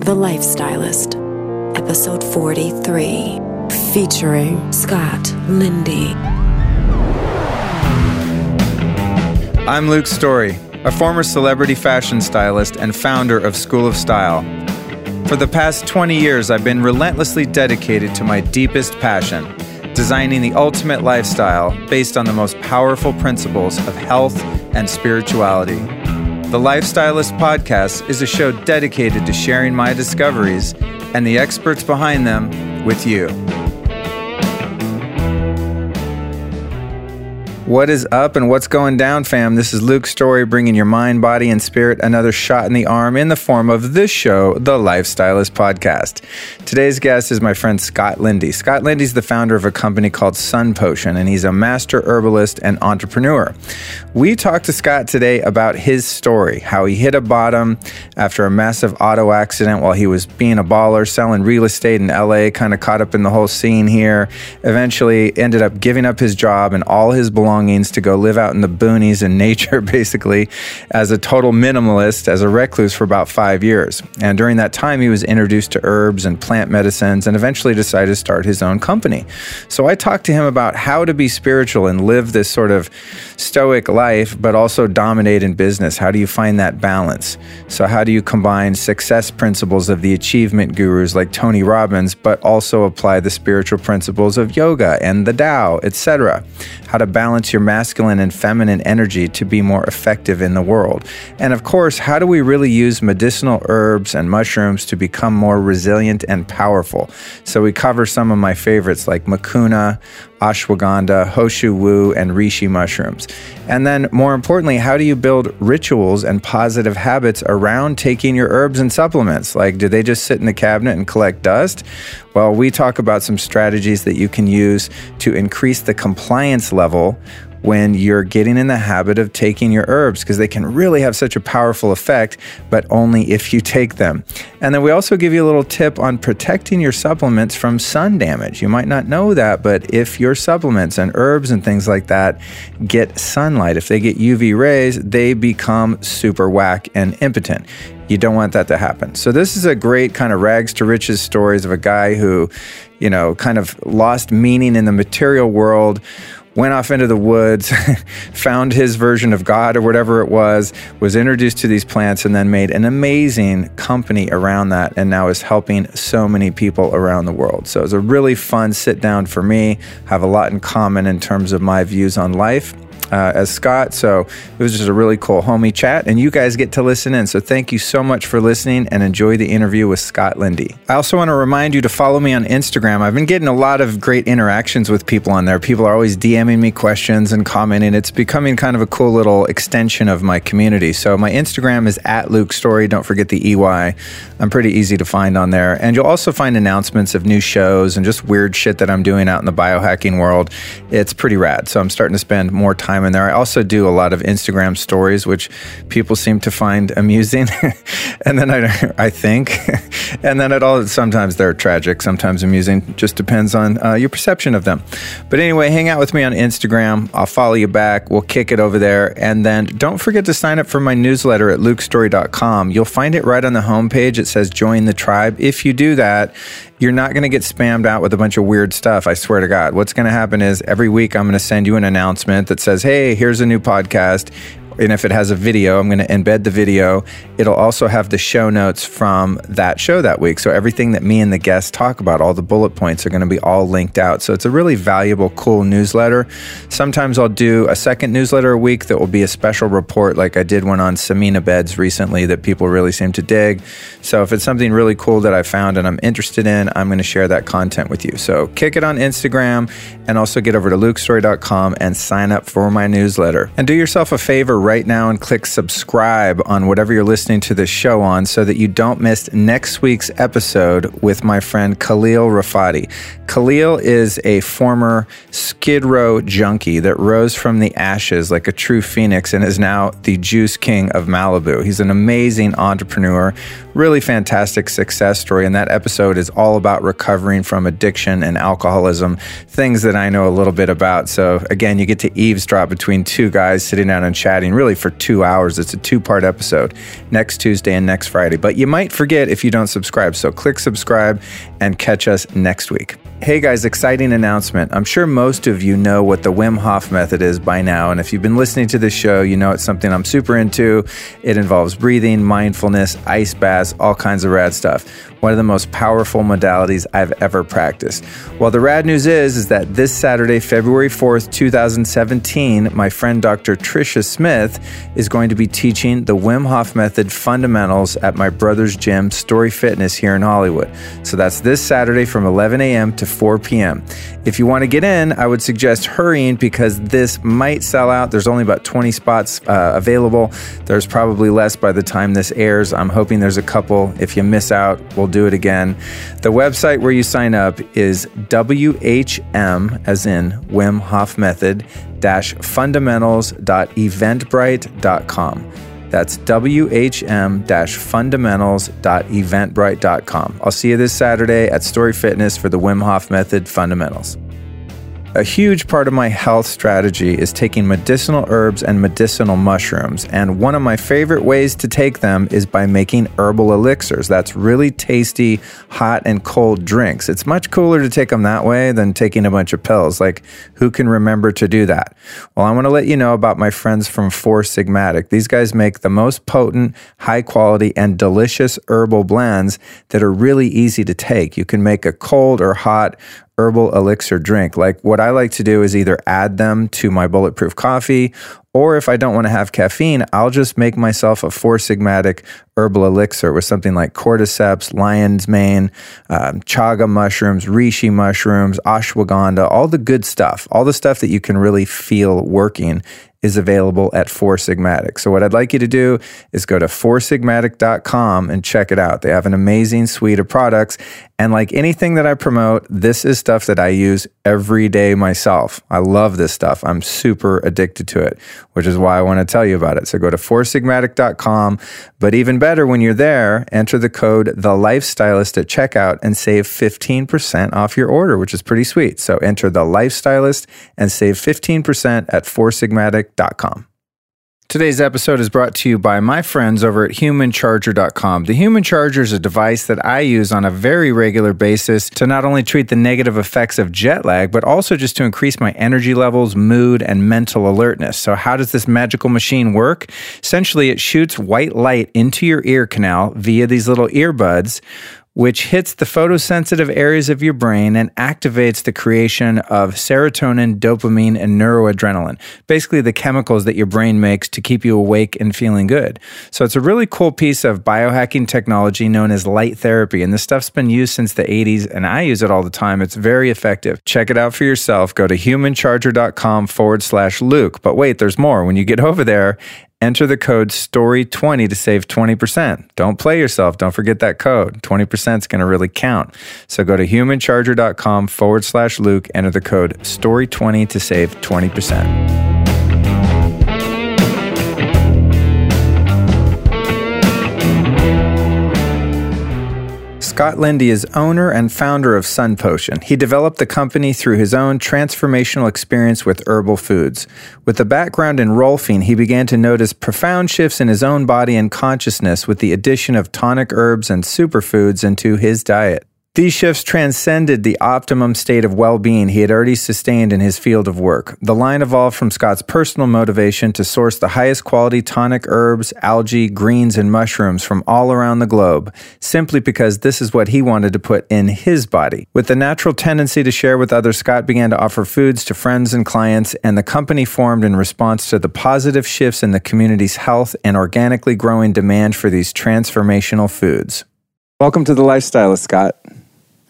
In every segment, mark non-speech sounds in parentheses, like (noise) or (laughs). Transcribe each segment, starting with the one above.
The Lifestylist, episode 43, featuring Scott Linde. I'm Luke Story, a former celebrity fashion stylist and founder of School of Style. For the past 20 years, I've been relentlessly dedicated to my deepest passion designing the ultimate lifestyle based on the most powerful principles of health and spirituality. The Lifestylist Podcast is a show dedicated to sharing my discoveries and the experts behind them with you. What is up and what's going down, fam? This is Luke Story bringing your mind, body, and spirit another shot in the arm in the form of this show, the Lifestylist Podcast. Today's guest is my friend Scott Linde. Scott Linde's the founder of a company called Sun Potion, and he's a master herbalist and entrepreneur. We talked to Scott today about his story, how he hit a bottom after a massive auto accident while he was being a baller, selling real estate in LA, kind of caught up in the whole scene here. Eventually ended up giving up his job and all his belongings to go live out in the boonies in nature, (laughs) basically, as a total minimalist, as a recluse for about five years. And during that time, he was introduced to herbs and plant medicines and eventually decided to start his own company. So I talked to him about how to be spiritual and live this sort of stoic life, but also dominate in business. How do you find that balance? So, how do you combine success principles of the achievement gurus like Tony Robbins, but also apply the spiritual principles of yoga and the Tao, etc.? How to balance your masculine and feminine energy to be more effective in the world. And of course, how do we really use medicinal herbs and mushrooms to become more resilient and powerful? So we cover some of my favorites like mucuna, ashwagandha, ho shou wu, and reishi mushrooms. And then, more importantly, how do you build rituals and positive habits around taking your herbs and supplements? Like, do they just sit in the cabinet and collect dust? Well, we talk about some strategies that you can use to increase the compliance level when you're getting in the habit of taking your herbs because they can really have such a powerful effect, but only if you take them. And then we also give you a little tip on protecting your supplements from sun damage. You might not know that, but if your supplements and herbs and things like that get sunlight, if they get UV rays, they become super whack and impotent. You don't want that to happen. So, this is a great kind of rags to riches stories of a guy who, you know, kind of lost meaning in the material world went off into the woods, (laughs) found his version of God or whatever it was, was introduced to these plants, and then made an amazing company around that, and now is helping so many people around the world. So it's a really fun sit down for me. Have a lot in common in terms of my views on life uh, as Scott. So it was just a really cool homie chat, and you guys get to listen in. So thank you so much for listening and enjoy the interview with Scott Linde. I also want to remind you to follow me on Instagram. I've been getting a lot of great interactions with people on there. People are always DMing me questions and commenting. It's becoming kind of a cool little extension of my community. So my Instagram is at Luke Story. Don't forget the EY. I'm pretty easy to find on there. And you'll also find announcements of new shows and just weird shit that I'm doing out in the biohacking world. It's pretty rad. So I'm starting to spend more time time in there. I also do a lot of Instagram stories, which people seem to find amusing. (laughs) and then I, I think, (laughs) and then it all, sometimes they're tragic, sometimes amusing, just depends on uh, your perception of them. But anyway, hang out with me on Instagram. I'll follow you back. We'll kick it over there. And then don't forget to sign up for my newsletter at lukestory.com. You'll find it right on the homepage. It says join the tribe. If you do that, you're not going to get spammed out with a bunch of weird stuff. I swear to God. What's going to happen is every week I'm going to send you an announcement that says, hey, here's a new podcast. And if it has a video, I'm going to embed the video. It'll also have the show notes from that show that week. So everything that me and the guests talk about, all the bullet points are going to be all linked out. So it's a really valuable, cool newsletter. Sometimes I'll do a second newsletter a week that will be a special report, like I did one on Samina beds recently that people really seem to dig. So if it's something really cool that I found and I'm interested in, I'm going to share that content with you. So kick it on Instagram and also get over to lukestory.com and sign up for my newsletter. And do yourself a favor right now and click subscribe on whatever you're listening to this show on so that you don't miss next week's episode with my friend Khalil Rafati. Khalil is a former Skid Row junkie that rose from the ashes like a true phoenix and is now the juice king of Malibu. He's an amazing entrepreneur, really fantastic success story. And that episode is all about recovering from addiction and alcoholism, things that I know a little bit about. So, again, you get to eavesdrop between two guys sitting down and chatting really for two hours. It's a two part episode next Tuesday and next Friday. But you might forget if you don't subscribe. So click subscribe and catch us next week. Hey guys, exciting announcement. I'm sure most of you know what the Wim Hof method is by now. And if you've been listening to this show, you know it's something I'm super into. It involves breathing, mindfulness, ice baths, all kinds of rad stuff one of the most powerful modalities I've ever practiced. Well, the rad news is, is that this Saturday, February 4th, 2017, my friend Dr. Tricia Smith is going to be teaching the Wim Hof Method fundamentals at my brother's gym, Story Fitness, here in Hollywood. So that's this Saturday from 11 a.m. to 4 p.m. If you want to get in, I would suggest hurrying because this might sell out. There's only about 20 spots uh, available. There's probably less by the time this airs. I'm hoping there's a couple. If you miss out, we'll do it again. The website where you sign up is WHM, as in Wim Hof Method, fundamentals.eventbrite.com. That's WHM fundamentals.eventbrite.com. I'll see you this Saturday at Story Fitness for the Wim Hof Method Fundamentals. A huge part of my health strategy is taking medicinal herbs and medicinal mushrooms, and one of my favorite ways to take them is by making herbal elixirs. That's really tasty, hot and cold drinks. It's much cooler to take them that way than taking a bunch of pills. Like, who can remember to do that? Well, I want to let you know about my friends from Four Sigmatic. These guys make the most potent, high quality, and delicious herbal blends that are really easy to take. You can make a cold or hot herbal elixir drink. Like what I like to do is either add them to my bulletproof coffee, or if I don't want to have caffeine, I'll just make myself a four sigmatic herbal elixir with something like cordyceps, lion's mane, um, chaga mushrooms, reishi mushrooms, ashwagandha, all the good stuff, all the stuff that you can really feel working is available at Four Sigmatic. So what I'd like you to do is go to foursigmatic.com and check it out. They have an amazing suite of products. And like anything that I promote, this is stuff that I use every day myself. I love this stuff. I'm super addicted to it, which is why I want to tell you about it. So go to foursigmatic.com. But even better, when you're there, enter the code The Lifestylist at checkout and save 15% off your order, which is pretty sweet. So enter The Lifestylist and save 15% at foursigmatic.com. Today's episode is brought to you by my friends over at humancharger.com. The Human Charger is a device that I use on a very regular basis to not only treat the negative effects of jet lag, but also just to increase my energy levels, mood, and mental alertness. So, how does this magical machine work? Essentially, it shoots white light into your ear canal via these little earbuds which hits the photosensitive areas of your brain and activates the creation of serotonin, dopamine, and neuroadrenaline. Basically, the chemicals that your brain makes to keep you awake and feeling good. So, it's a really cool piece of biohacking technology known as light therapy. And this stuff's been used since the 80s, and I use it all the time. It's very effective. Check it out for yourself. Go to humancharger.com forward slash Luke. But wait, there's more. When you get over there, Enter the code STORY20 to save 20%. Don't play yourself. Don't forget that code. 20% is going to really count. So go to humancharger.com forward slash Luke, enter the code STORY20 to save 20%. Scott Linde is owner and founder of Sun Potion. He developed the company through his own transformational experience with herbal foods. With a background in rolfing, he began to notice profound shifts in his own body and consciousness with the addition of tonic herbs and superfoods into his diet. These shifts transcended the optimum state of well being he had already sustained in his field of work. The line evolved from Scott's personal motivation to source the highest quality tonic herbs, algae, greens, and mushrooms from all around the globe, simply because this is what he wanted to put in his body. With the natural tendency to share with others, Scott began to offer foods to friends and clients, and the company formed in response to the positive shifts in the community's health and organically growing demand for these transformational foods. Welcome to the Lifestylist, Scott.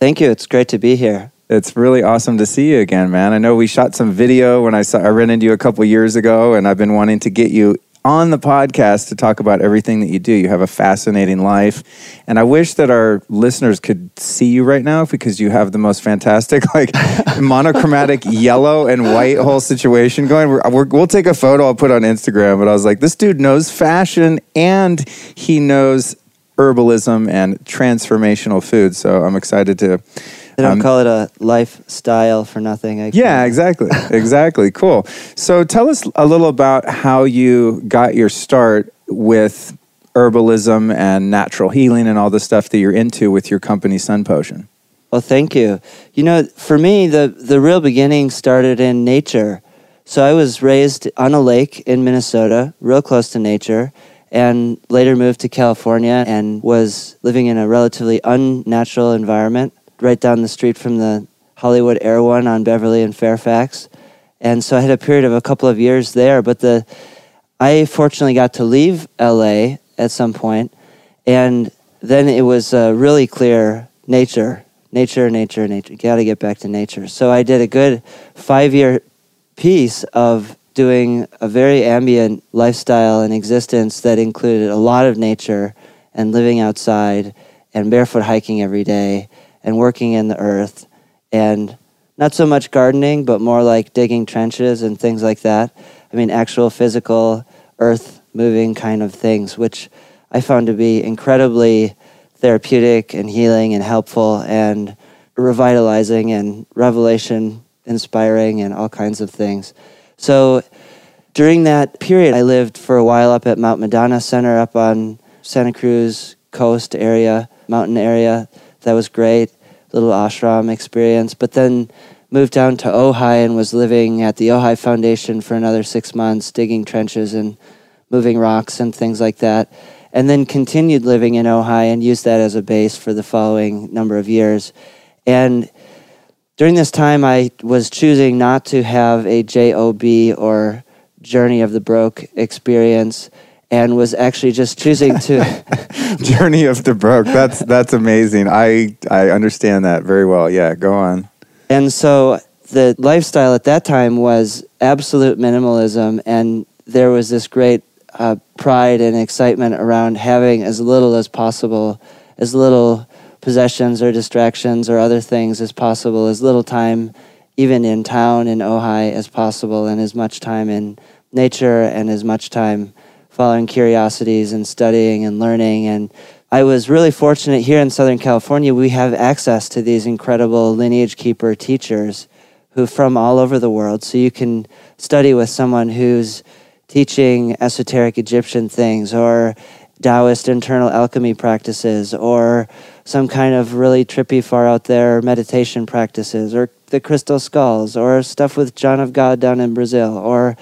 Thank you. It's great to be here. It's really awesome to see you again, man. I know we shot some video when I saw I ran into you a couple years ago, and I've been wanting to get you on the podcast to talk about everything that you do. You have a fascinating life, and I wish that our listeners could see you right now because you have the most fantastic, (laughs) like monochromatic yellow and white whole situation going. we will take a photo. I'll put on Instagram. But I was like, this dude knows fashion and he knows herbalism and transformational food. So I'm excited to They don't um, call it a lifestyle for nothing. I yeah, exactly. (laughs) exactly. Cool. So tell us a little about how you got your start with herbalism and natural healing and all the stuff that you're into with your company Sun Potion. Well, thank you. You know, for me, the, the real beginning started in nature. So I was raised on a lake in Minnesota, real close to nature, and later moved to California and was living in a relatively unnatural environment right down the street from the Hollywood Erewhon on Beverly and Fairfax. And so I had a period of a couple of years there, but the I fortunately got to leave LA at some point, and then it was uh, really clear nature, nature, nature, nature. Got to get back to nature. So I did a good five year piece of doing a very ambient lifestyle and existence that included a lot of nature and living outside and barefoot hiking every day and working in the earth and not so much gardening, but more like digging trenches and things like that. I mean, actual physical earth moving kind of things, which I found to be incredibly therapeutic and healing and helpful and revitalizing and revelation inspiring and all kinds of things. So during that period, I lived for a while up at Mount Madonna Center up on Santa Cruz coast area, mountain area. That was great. Little ashram experience. But then moved down to Ojai and was living at the Ojai Foundation for another six months, digging trenches and moving rocks and things like that. And then continued living in Ojai and used that as a base for the following number of years. And during this time, I was choosing not to have a JOB or Journey of the Broke experience and was actually just choosing to (laughs) Journey of the Broke. That's that's amazing. I I understand that very well. Yeah, go on. And so the lifestyle at that time was absolute minimalism and there was this great uh, pride and excitement around having as little as possible, as little possessions or distractions or other things as possible, as little time even in town in Ojai as possible, and as much time in nature and as much time following curiosities and studying and learning. And I was really fortunate here in Southern California, we have access to these incredible lineage keeper teachers who from all over the world. So you can study with someone who's teaching esoteric Egyptian things or Taoist internal alchemy practices or some kind of really trippy, far out there meditation practices, or the crystal skulls, or stuff with John of God down in Brazil, or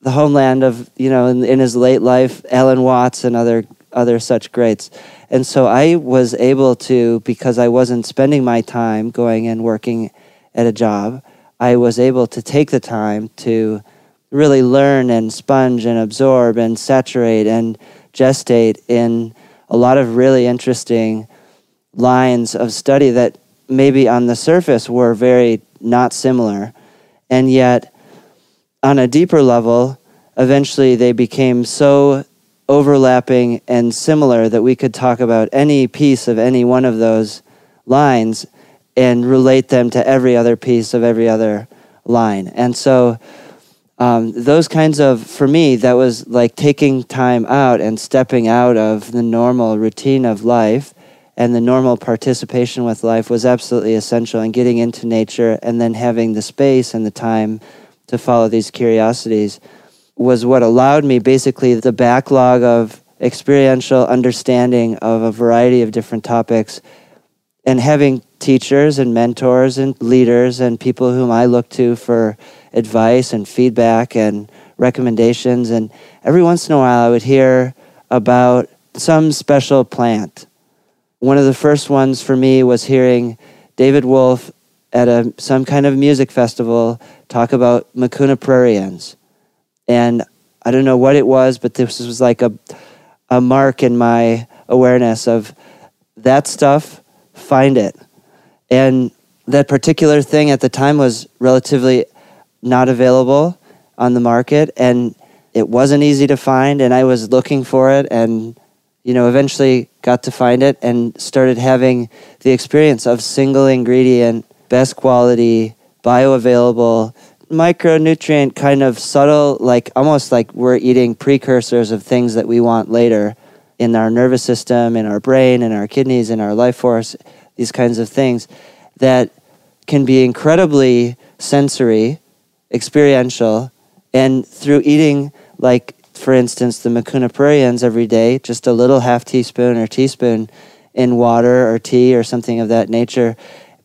the homeland of you know in, in his late life, Alan Watts and other other such greats. And so I was able to because I wasn't spending my time going and working at a job. I was able to take the time to really learn and sponge and absorb and saturate and gestate in a lot of really interesting lines of study that maybe on the surface were very not similar. And yet, on a deeper level, eventually they became so overlapping and similar that we could talk about any piece of any one of those lines and relate them to every other piece of every other line. And so, um, those kinds of, for me, that was like taking time out and stepping out of the normal routine of life and the normal participation with life was absolutely essential and getting into nature and then having the space and the time to follow these curiosities was what allowed me basically the backlog of experiential understanding of a variety of different topics and having teachers and mentors and leaders and people whom I look to for advice and feedback and recommendations and every once in a while I would hear about some special plant one of the first ones for me was hearing David Wolfe at a, some kind of music festival talk about Mucuna pruriens. And I don't know what it was, but this was like a, a mark in my awareness of that stuff, find it. And that particular thing at the time was relatively not available on the market and it wasn't easy to find and I was looking for it and you know, eventually got to find it and started having the experience of single ingredient, best quality, bioavailable, micronutrient kind of subtle, like almost like we're eating precursors of things that we want later in our nervous system, in our brain, in our kidneys, in our life force, these kinds of things that can be incredibly sensory, experiential, and through eating, like for instance, the Mucuna pruriens every day, just a little half teaspoon or teaspoon in water or tea or something of that nature,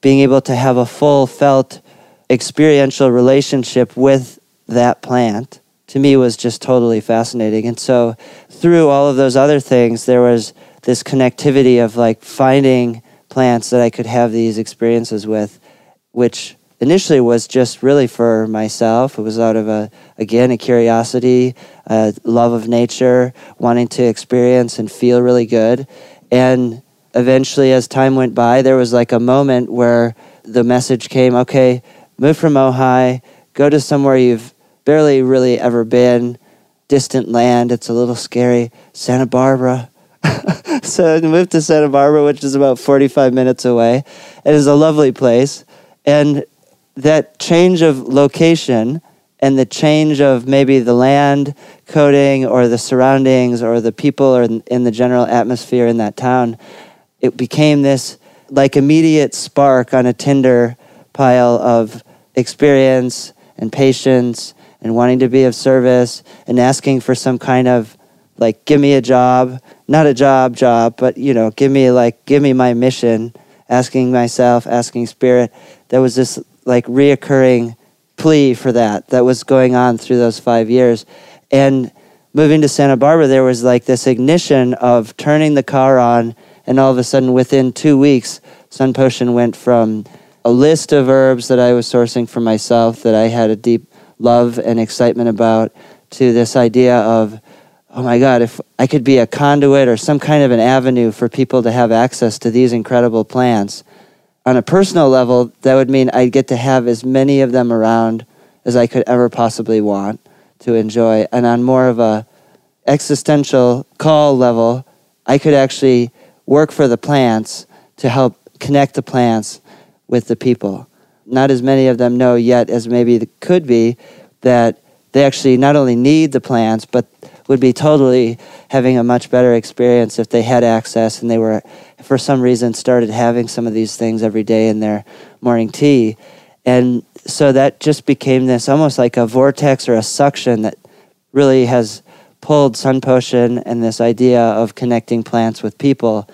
being able to have a full felt experiential relationship with that plant to me was just totally fascinating. And so through all of those other things, there was this connectivity of like finding plants that I could have these experiences with, which initially was just really for myself. It was out of a, again, a curiosity, a love of nature, wanting to experience and feel really good. And eventually, as time went by, there was like a moment where the message came okay, move from Ojai, go to somewhere you've barely really ever been, distant land. It's a little scary. Santa Barbara. (laughs) so I moved to Santa Barbara, which is about 45 minutes away. It is a lovely place. And that change of location and the change of maybe the land coding or the surroundings or the people or in the general atmosphere in that town, it became this like immediate spark on a tinder pile of experience and patience and wanting to be of service and asking for some kind of like give me a job not a job job but you know give me like give me my mission asking myself asking spirit. There was this like reoccurring plea for that that was going on through those five years. And moving to santa barbara there was like this ignition of turning the car on and all of a sudden within two weeks sun potion went from a list of herbs that i was sourcing for myself that i had a deep love and excitement about to this idea of oh my god if i could be a conduit or some kind of an avenue for people to have access to these incredible plants on a personal level that would mean i'd get to have as many of them around as i could ever possibly want to enjoy. And on more of a existential call level i could actually work for the plants to help connect the plants with the people. Not as many of them know yet as maybe could be that they actually not only need the plants, but would be totally having a much better experience if they had access and they were, for some reason, started having some of these things every day in their morning tea. And so that just became this almost like a vortex or a suction that really has pulled Sun Potion and this idea of connecting plants with people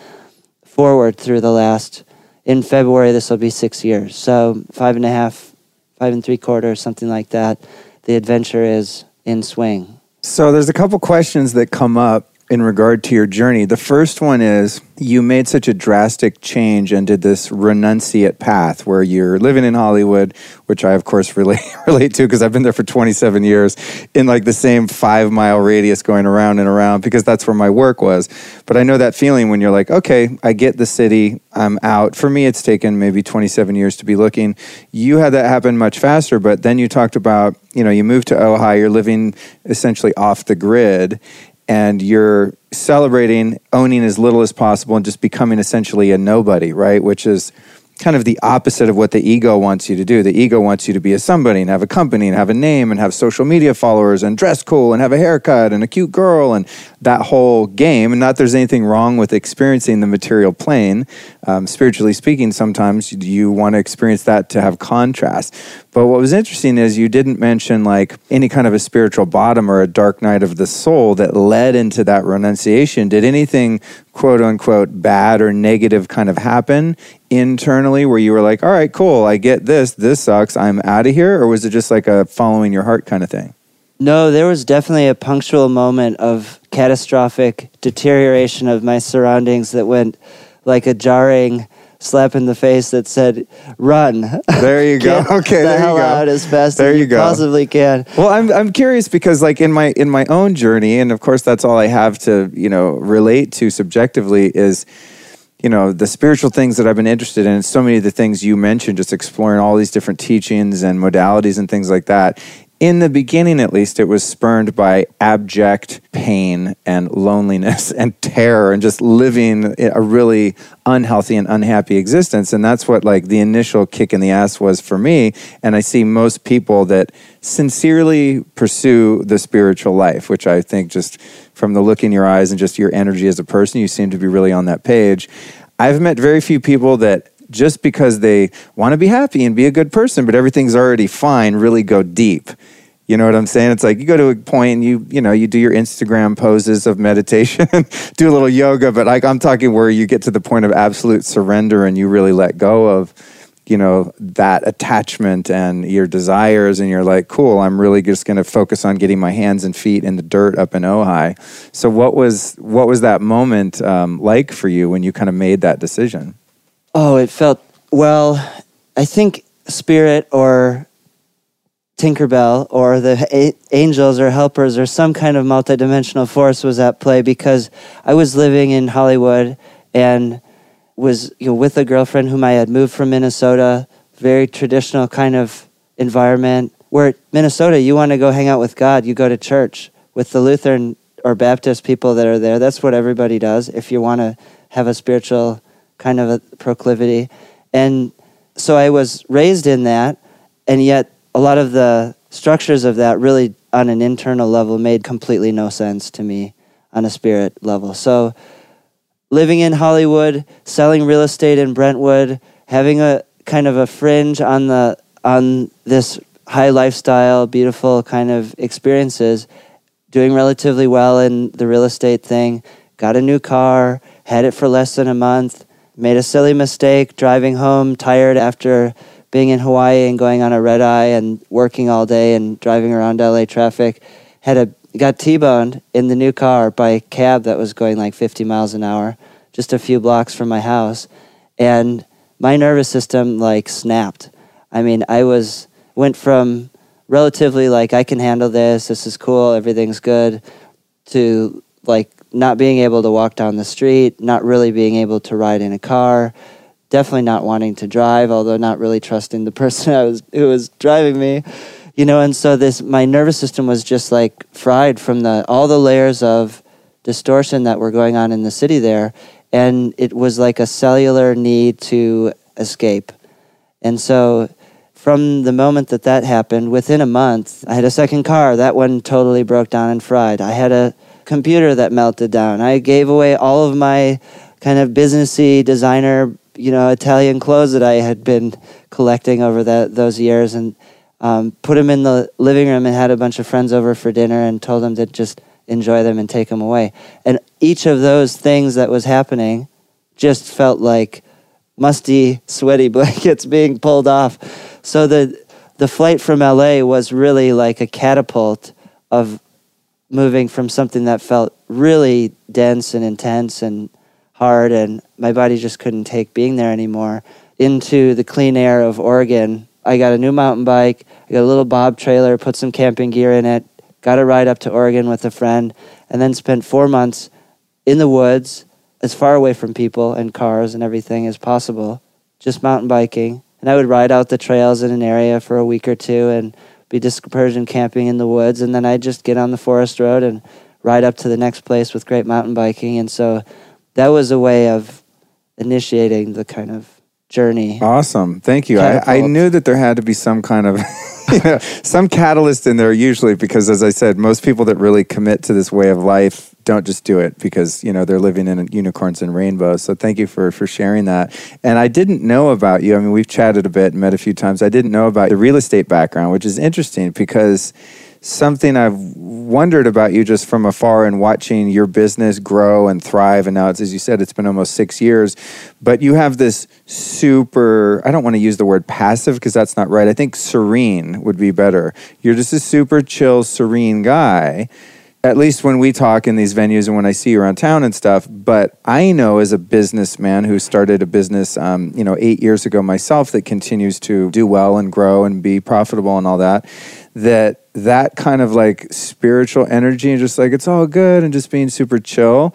forward through the last in February, this will be six years. So five and a half, five and three quarters, something like that. The adventure is in swing. So there's a couple questions that come up in regard to your journey. The first one is you made such a drastic change and did this renunciate path where you're living in Hollywood, which I of course (laughs) relate relate to because I've been there for 27 years in like the same 5 mile radius going around and around because that's where my work was. But I know that feeling when you're like, okay, I get the city, I'm out. For me it's taken maybe 27 years to be looking. You had that happen much faster, but then you talked about, you know, you moved to Ojai, you're living essentially off the grid and you're celebrating owning as little as possible and just becoming essentially a nobody, right? Which is kind of the opposite of what the ego wants you to do. The ego wants you to be a somebody and have a company and have a name and have social media followers and dress cool and have a haircut and a cute girl and that whole game. And not there's anything wrong with experiencing the material plane. Um, spiritually speaking, sometimes you want to experience that to have contrast. But what was interesting is you didn't mention like any kind of a spiritual bottom or a dark night of the soul that led into that renunciation. Did anything quote unquote bad or negative kind of happen internally where you were like, all right, cool, I get this, this sucks, I'm out of here? Or was it just like a following your heart kind of thing? No, there was definitely a punctual moment of catastrophic deterioration of my surroundings that went like a jarring slap in the face that said, "Run!" There you (laughs) go. okay, the there hell you go. out as fast there as you, you, possibly can. Well, I'm I'm curious because like in my in my own journey, and of course that's all I have to you know relate to subjectively is you know the spiritual things that I've been interested in. So many of the things you mentioned, just exploring all these different teachings and modalities and things like that in the beginning at least it was spurned by abject pain and loneliness (laughs) and terror and just living a really unhealthy and unhappy existence. And that's what like the initial kick in the ass was for me. And i see most people that sincerely pursue the spiritual life which i think just from the look in your eyes and just your energy as a person you seem to be really on that page. I've met very few people that just because they want to be happy and be a good person, but everything's already fine, really go deep. You know what I'm saying? It's like you go to a point and you, you know, you do your Instagram poses of meditation, (laughs) do a little yoga, but like I'm talking where you get to the point of absolute surrender and you really let go of, you know, that attachment and your desires and you're like, cool, I'm really just going to focus on getting my hands and feet in the dirt up in Ojai. So what was what was that moment um, like for you when you kind of made that decision? Oh, it felt well. I think spirit or Tinkerbell or the a- angels or helpers or some kind of multidimensional force was at play because I was living in Hollywood and was you know with a girlfriend whom I had moved from Minnesota, very traditional kind of environment where Minnesota you want to go hang out with God, you go to church with the Lutheran or Baptist people that are there. That's what everybody does if you want to have a spiritual kind of a proclivity. And so I was raised in that and yet a lot of the structures of that really on an internal level made completely no sense to me on a spirit level. So living in Hollywood, selling real estate in Brentwood, having a kind of a fringe on the on this high lifestyle, beautiful kind of experiences, doing relatively well in the real estate thing, got a new car, had it for less than a month, made a silly mistake driving home tired after being in Hawaii and going on a red eye and working all day and driving around LA traffic, had a got T-boned in the new car by a cab that was going like 50 miles an hour, just a few blocks from my house, and my nervous system like snapped. I mean, I was went from relatively like I can handle this, this is cool, everything's good, to like not being able to walk down the street, not really being able to ride in a car, definitely not wanting to drive, although not really trusting the (laughs) person I was who was driving me. You know, and so this my nervous system was just like fried from the all the layers of distortion that were going on in the city there. And it was like a cellular need to escape. And so from the moment that that happened, within a month, I had a second car. That one totally broke down and fried. I had a computer that melted down. I gave away all of my kind of businessy designer you know Italian clothes that I had been collecting over that those years, and um, put them in the living room and had a bunch of friends over for dinner and told them to just enjoy them and take them away. And each of those things that was happening just felt like musty, sweaty (laughs) blankets being pulled off. So the the flight from LA was really like a catapult of moving from something that felt really dense and intense and hard and my body just couldn't take being there anymore into the clean air of Oregon. I got a new mountain bike, I got a little bob trailer, put some camping gear in it, got a ride up to Oregon with a friend, and then spent four months in the woods, as far away from people and cars and everything as possible, just mountain biking. And I would ride out the trails in an area for a week or two and be dispersion camping in the woods. And then I'd just get on the forest road and ride up to the next place with great mountain biking. And so that was a way of initiating the kind of journey. Awesome. Thank you. I, I, knew that there had to be some kind of (laughs) you know, some catalyst in there usually because as I said, most people that really commit to this way of life don't just do it because, you know, they're living in unicorns and rainbows. So thank you for for sharing that. And I didn't know about you. I mean, we've chatted a bit, and met a few times. I didn't know about the real estate background, which is interesting because something I've wondered about you just from afar and watching your business grow and thrive. And now it's, as you said, it's been almost six years, but you have this super, I don't want to use the word passive because that's not right. I think serene would be better. You're just a super chill, serene guy. At least when we talk in these venues and when I see you around town and stuff. But I know as a businessman who started a business, um, you know, eight years ago myself that continues to do well and grow and be profitable and all that, that that kind of like spiritual energy and just like it's all good and just being super chill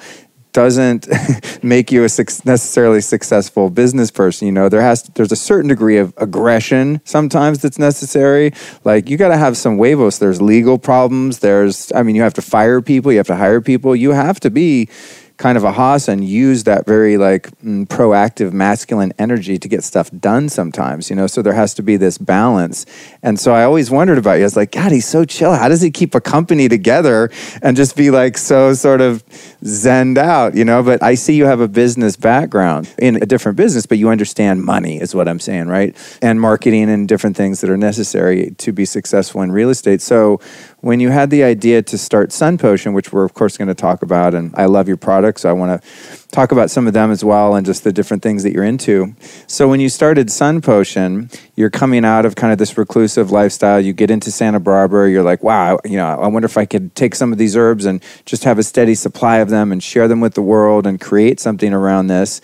doesn't (laughs) make you a necessarily successful business person. You know, there has to, there's a certain degree of aggression sometimes that's necessary. Like you got to have some huevos. There's legal problems. There's, I mean, you have to fire people. You have to hire people. You have to be kind of a hoss and use that very like mm, proactive masculine energy to get stuff done sometimes, you know? So there has to be this balance. And so I always wondered about you. I was like, God, he's so chill. How does he keep a company together and just be like so sort of zened out, you know? But I see you have a business background in a different business, but you understand money, is what I'm saying, right? And marketing and different things that are necessary to be successful in real estate. So when you had the idea to start Sun Potion, which we're of course going to talk about, and I love your products, so I want to talk about some of them as well and just the different things that you're into. So when you started Sun Potion, you're coming out of kind of this reclusive lifestyle. You get into Santa Barbara, you're like, wow, you know, I wonder if I could take some of these herbs and just have a steady supply of them and share them with the world and create something around this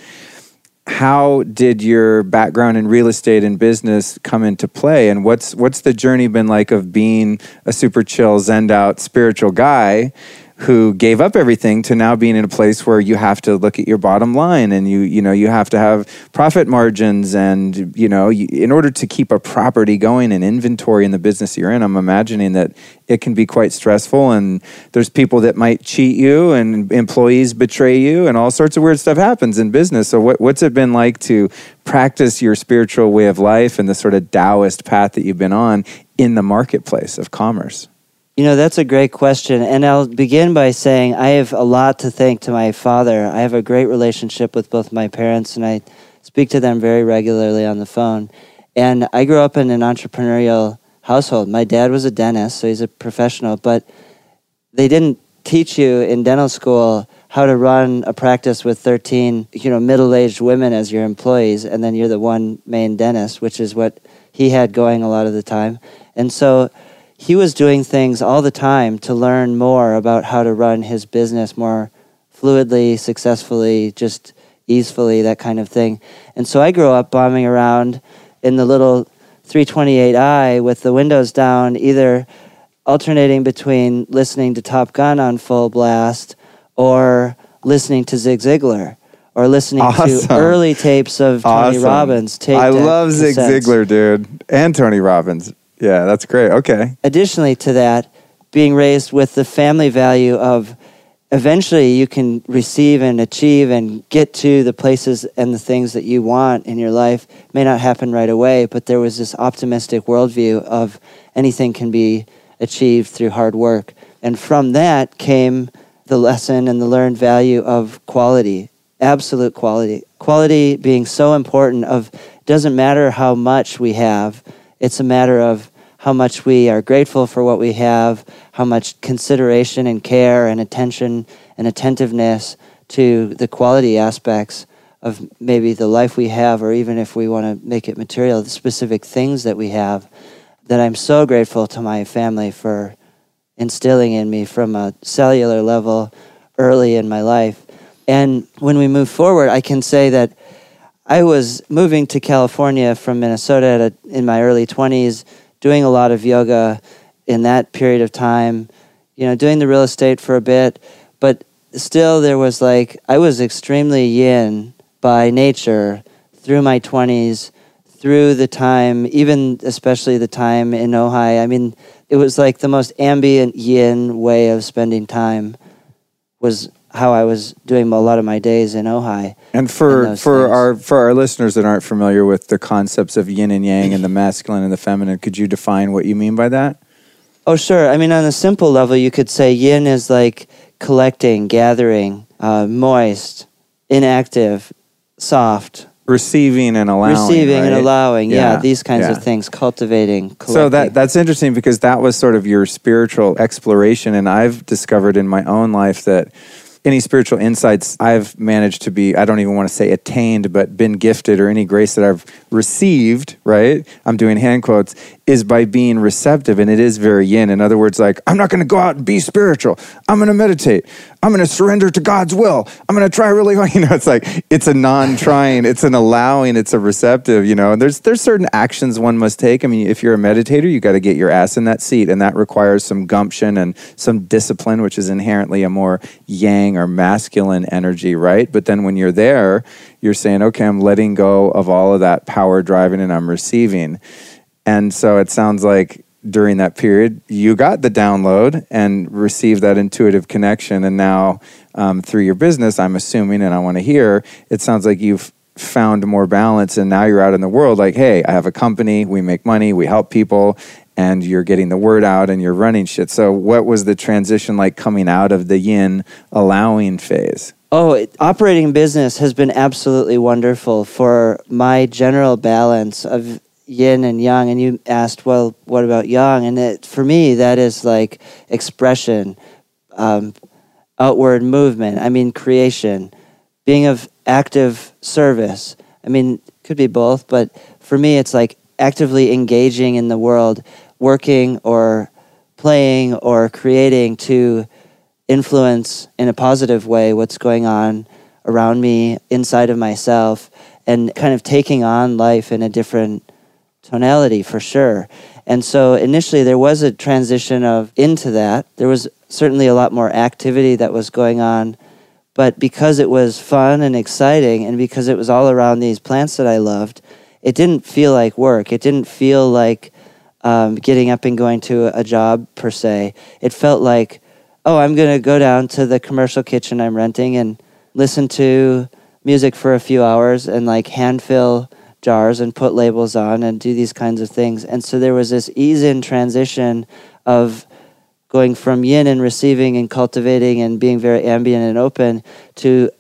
how did your background in real estate and business come into play? And what's what's the journey been like of being a super chill zened out spiritual guy who gave up everything to now being in a place where you have to look at your bottom line and you you know you have to have profit margins and you know you, in order to keep a property going and inventory in the business you're in I'm imagining that it can be quite stressful and there's people that might cheat you and employees betray you and all sorts of weird stuff happens in business. So what, what's it been like to practice your spiritual way of life and the sort of Taoist path that you've been on in the marketplace of commerce you know, that's a great question. And I'll begin by saying I have a lot to thank to my father. I have a great relationship with both my parents, and I speak to them very regularly on the phone. And I grew up in an entrepreneurial household. My dad was a dentist, so he's a professional, but they didn't teach you in dental school how to run a practice with 13, you know, middle-aged women as your employees and then you're the one main dentist, which is what he had going a lot of the time. And so he was doing things all the time to learn more about how to run his business more fluidly, successfully, just easefully, that kind of thing. And so I grew up bombing around in the little 328i with the windows down, either alternating between listening to Top Gun on full blast or listening to Zig Ziglar or listening awesome. to early tapes of Tony awesome. Robbins. I love Zig Ziglar, dude, and Tony Robbins. Yeah, that's great. Okay. Additionally to that, being raised with the family value of eventually you can receive and achieve and get to the places and the things that you want in your life may not happen right away, but there was this optimistic worldview of anything can be achieved through hard work. And from that came the lesson and the learned value of quality, absolute quality. Quality being so important of doesn't matter how much we have, it's a matter of how much we are grateful for what we have, how much consideration and care and attention and attentiveness to the quality aspects of maybe the life we have, or even if we want to make it material, the specific things that we have, that I'm so grateful to my family for instilling in me from a cellular level early in my life. And when we move forward, I can say that I was moving to California from Minnesota a, in my early 20s doing a lot of yoga in that period of time, you know, doing the real estate for a bit, but still there was like, I was extremely yin by nature through my 20s, through the time, even especially the time in Ojai. I mean, it was like the most ambient yin way of spending time was how I was doing a lot of my days in Ojai. And for for things. our for our listeners that aren't familiar with the concepts of yin and yang and the masculine and the feminine, could you define what you mean by that? Oh, sure. I mean, on a simple level, you could say yin is like collecting, gathering, uh, moist, inactive, soft, receiving and allowing receiving right? and allowing yeah, yeah these kinds yeah. of things cultivating collecting. so that that's interesting because that was sort of your spiritual exploration and i've discovered in my own life that any spiritual insights I've managed to be, I don't even want to say attained, but been gifted or any grace that I've received, right? I'm doing hand quotes, is by being receptive. And it is very yin. In other words, like, I'm not going to go out and be spiritual. I'm going to meditate. I'm going to surrender to God's will. I'm going to try really (laughs) hard. You know, it's like, it's a non trying, it's an allowing, it's a receptive, you know. And there's, there's certain actions one must take. I mean, if you're a meditator, you got to get your ass in that seat. And that requires some gumption and some discipline, which is inherently a more yang or masculine energy, right? But then when you're there, you're saying, okay, I'm letting go of all of that power driving and I'm receiving. And so it sounds like during that period, you got the download and received that intuitive connection. And now, um, through your business, I'm assuming, and I want to hear, it sounds like you've found more balance. And now you're out in the world like, hey, I have a company, we make money, we help people, and you're getting the word out and you're running shit. So, what was the transition like coming out of the yin allowing phase? Oh, it, operating business has been absolutely wonderful for my general balance of yin and yang. And you asked, well, what about yang? And it, for me, that is like expression, um, outward movement. I mean, creation, being of active service. I mean, could be both, but for me, it's like actively engaging in the world working or playing or creating to influence in a positive way what's going on around me, inside of myself, and kind of taking on life in a different tonality for sure. And so initially there was a transition of into that. There was certainly a lot more activity that was going on, but because it was fun and exciting and because it was all around these plants that I loved, it didn't feel like work. It didn't feel like um, getting up and going to a job per se. It felt like, oh, I'm going to go down to the commercial kitchen I'm renting and listen to music for a few hours and like hand fill jars and put labels on and do these kinds of things. And so there was this ease in transition of going from yin and receiving and cultivating and being very ambient and open to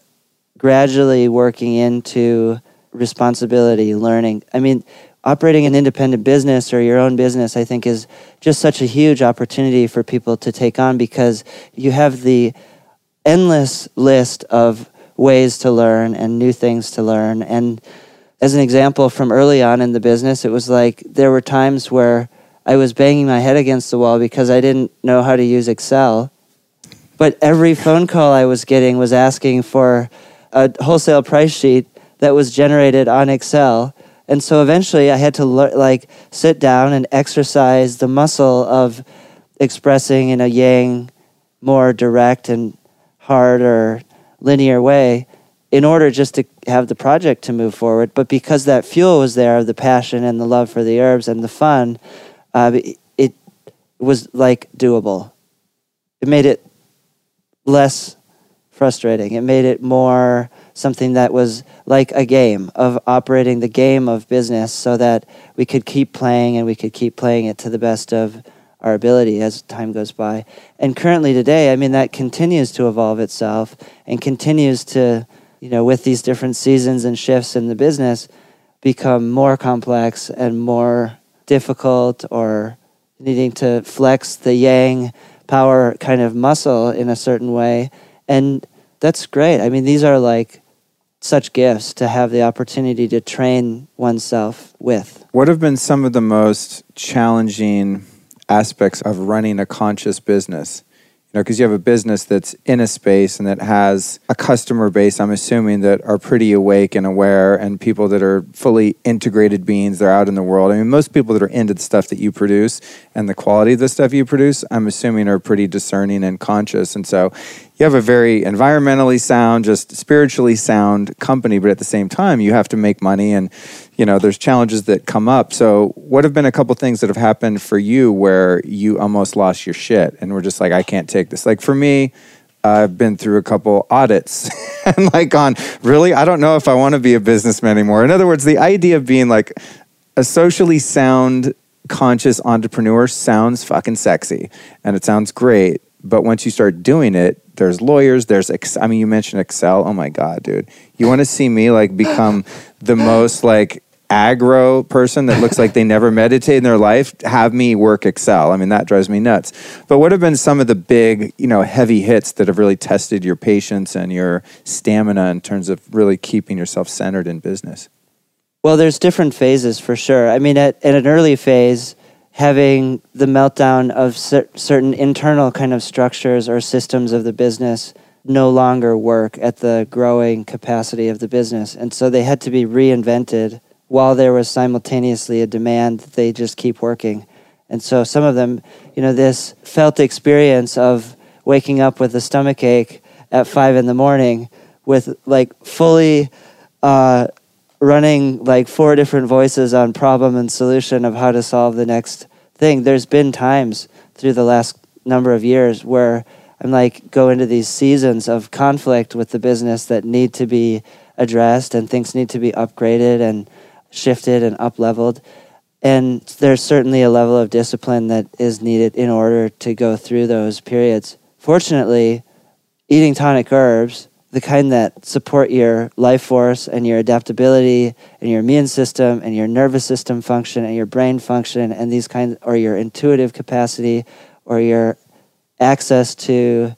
gradually working into responsibility, learning. I mean, operating an independent business or your own business, I think, is just such a huge opportunity for people to take on because you have the endless list of ways to learn and new things to learn. And as an example from early on in the business, it was like there were times where I was banging my head against the wall because I didn't know how to use Excel. But every phone call I was getting was asking for a wholesale price sheet that was generated on Excel and so eventually I had to le- like sit down and exercise the muscle of expressing in a yang more direct and hard or linear way in order just to have the project to move forward. But because that fuel was there, the passion and the love for the herbs and the fun, uh, it was like doable. It made it less frustrating. It made it more something that was like a game of operating the game of business so that we could keep playing and we could keep playing it to the best of our ability as time goes by. And currently today, I mean, that continues to evolve itself and continues to, you know, with these different seasons and shifts in the business, become more complex and more difficult or needing to flex the yang power kind of muscle in a certain way. And that's great. I mean, these are like such gifts to have the opportunity to train oneself with. What have been some of the most challenging aspects of running a conscious business? You know, because you have a business that's in a space and that has a customer base, I'm assuming, that are pretty awake and aware and people that are fully integrated beings. They're out in the world. I mean, most people that are into the stuff that you produce and the quality of the stuff you produce, I'm assuming, are pretty discerning and conscious. And so you have a very environmentally sound, just spiritually sound company, but at the same time, you have to make money and, you know, there's challenges that come up. So, what have been a couple things that have happened for you where you almost lost your shit and we're just like, I can't take this? Like for me, I've been through a couple audits (laughs) and like on, really? I don't know if I want to be a businessman anymore. In other words, the idea of being like a socially sound, conscious entrepreneur sounds fucking sexy and it sounds great. But once you start doing it, there's lawyers, there's I mean you mentioned Excel. Oh my god, dude. You want to see me like become the most like aggro person that looks like they never (laughs) meditate in their life, have me work Excel. I mean, that drives me nuts. But what have been some of the big, you know, heavy hits that have really tested your patience and your stamina in terms of really keeping yourself centered in business? Well, there's different phases for sure. I mean, at, at an early phase, having the meltdown of cer- certain internal kind of structures or systems of the business no longer work at the growing capacity of the business. And so they had to be reinvented while there was simultaneously a demand that they just keep working. And so some of them, you know, this felt experience of waking up with a stomach ache at five in the morning with like fully uh, running like four different voices on problem and solution of how to solve the next thing. There's been times through the last number of years where I'm like go into these seasons of conflict with the business that need to be addressed and things need to be upgraded and shifted and up leveled. And there's certainly a level of discipline that is needed in order to go through those periods. Fortunately, eating tonic herbs, the kind that support your life force and your adaptability and your immune system and your nervous system function and your brain function and these kinds or your intuitive capacity or your access to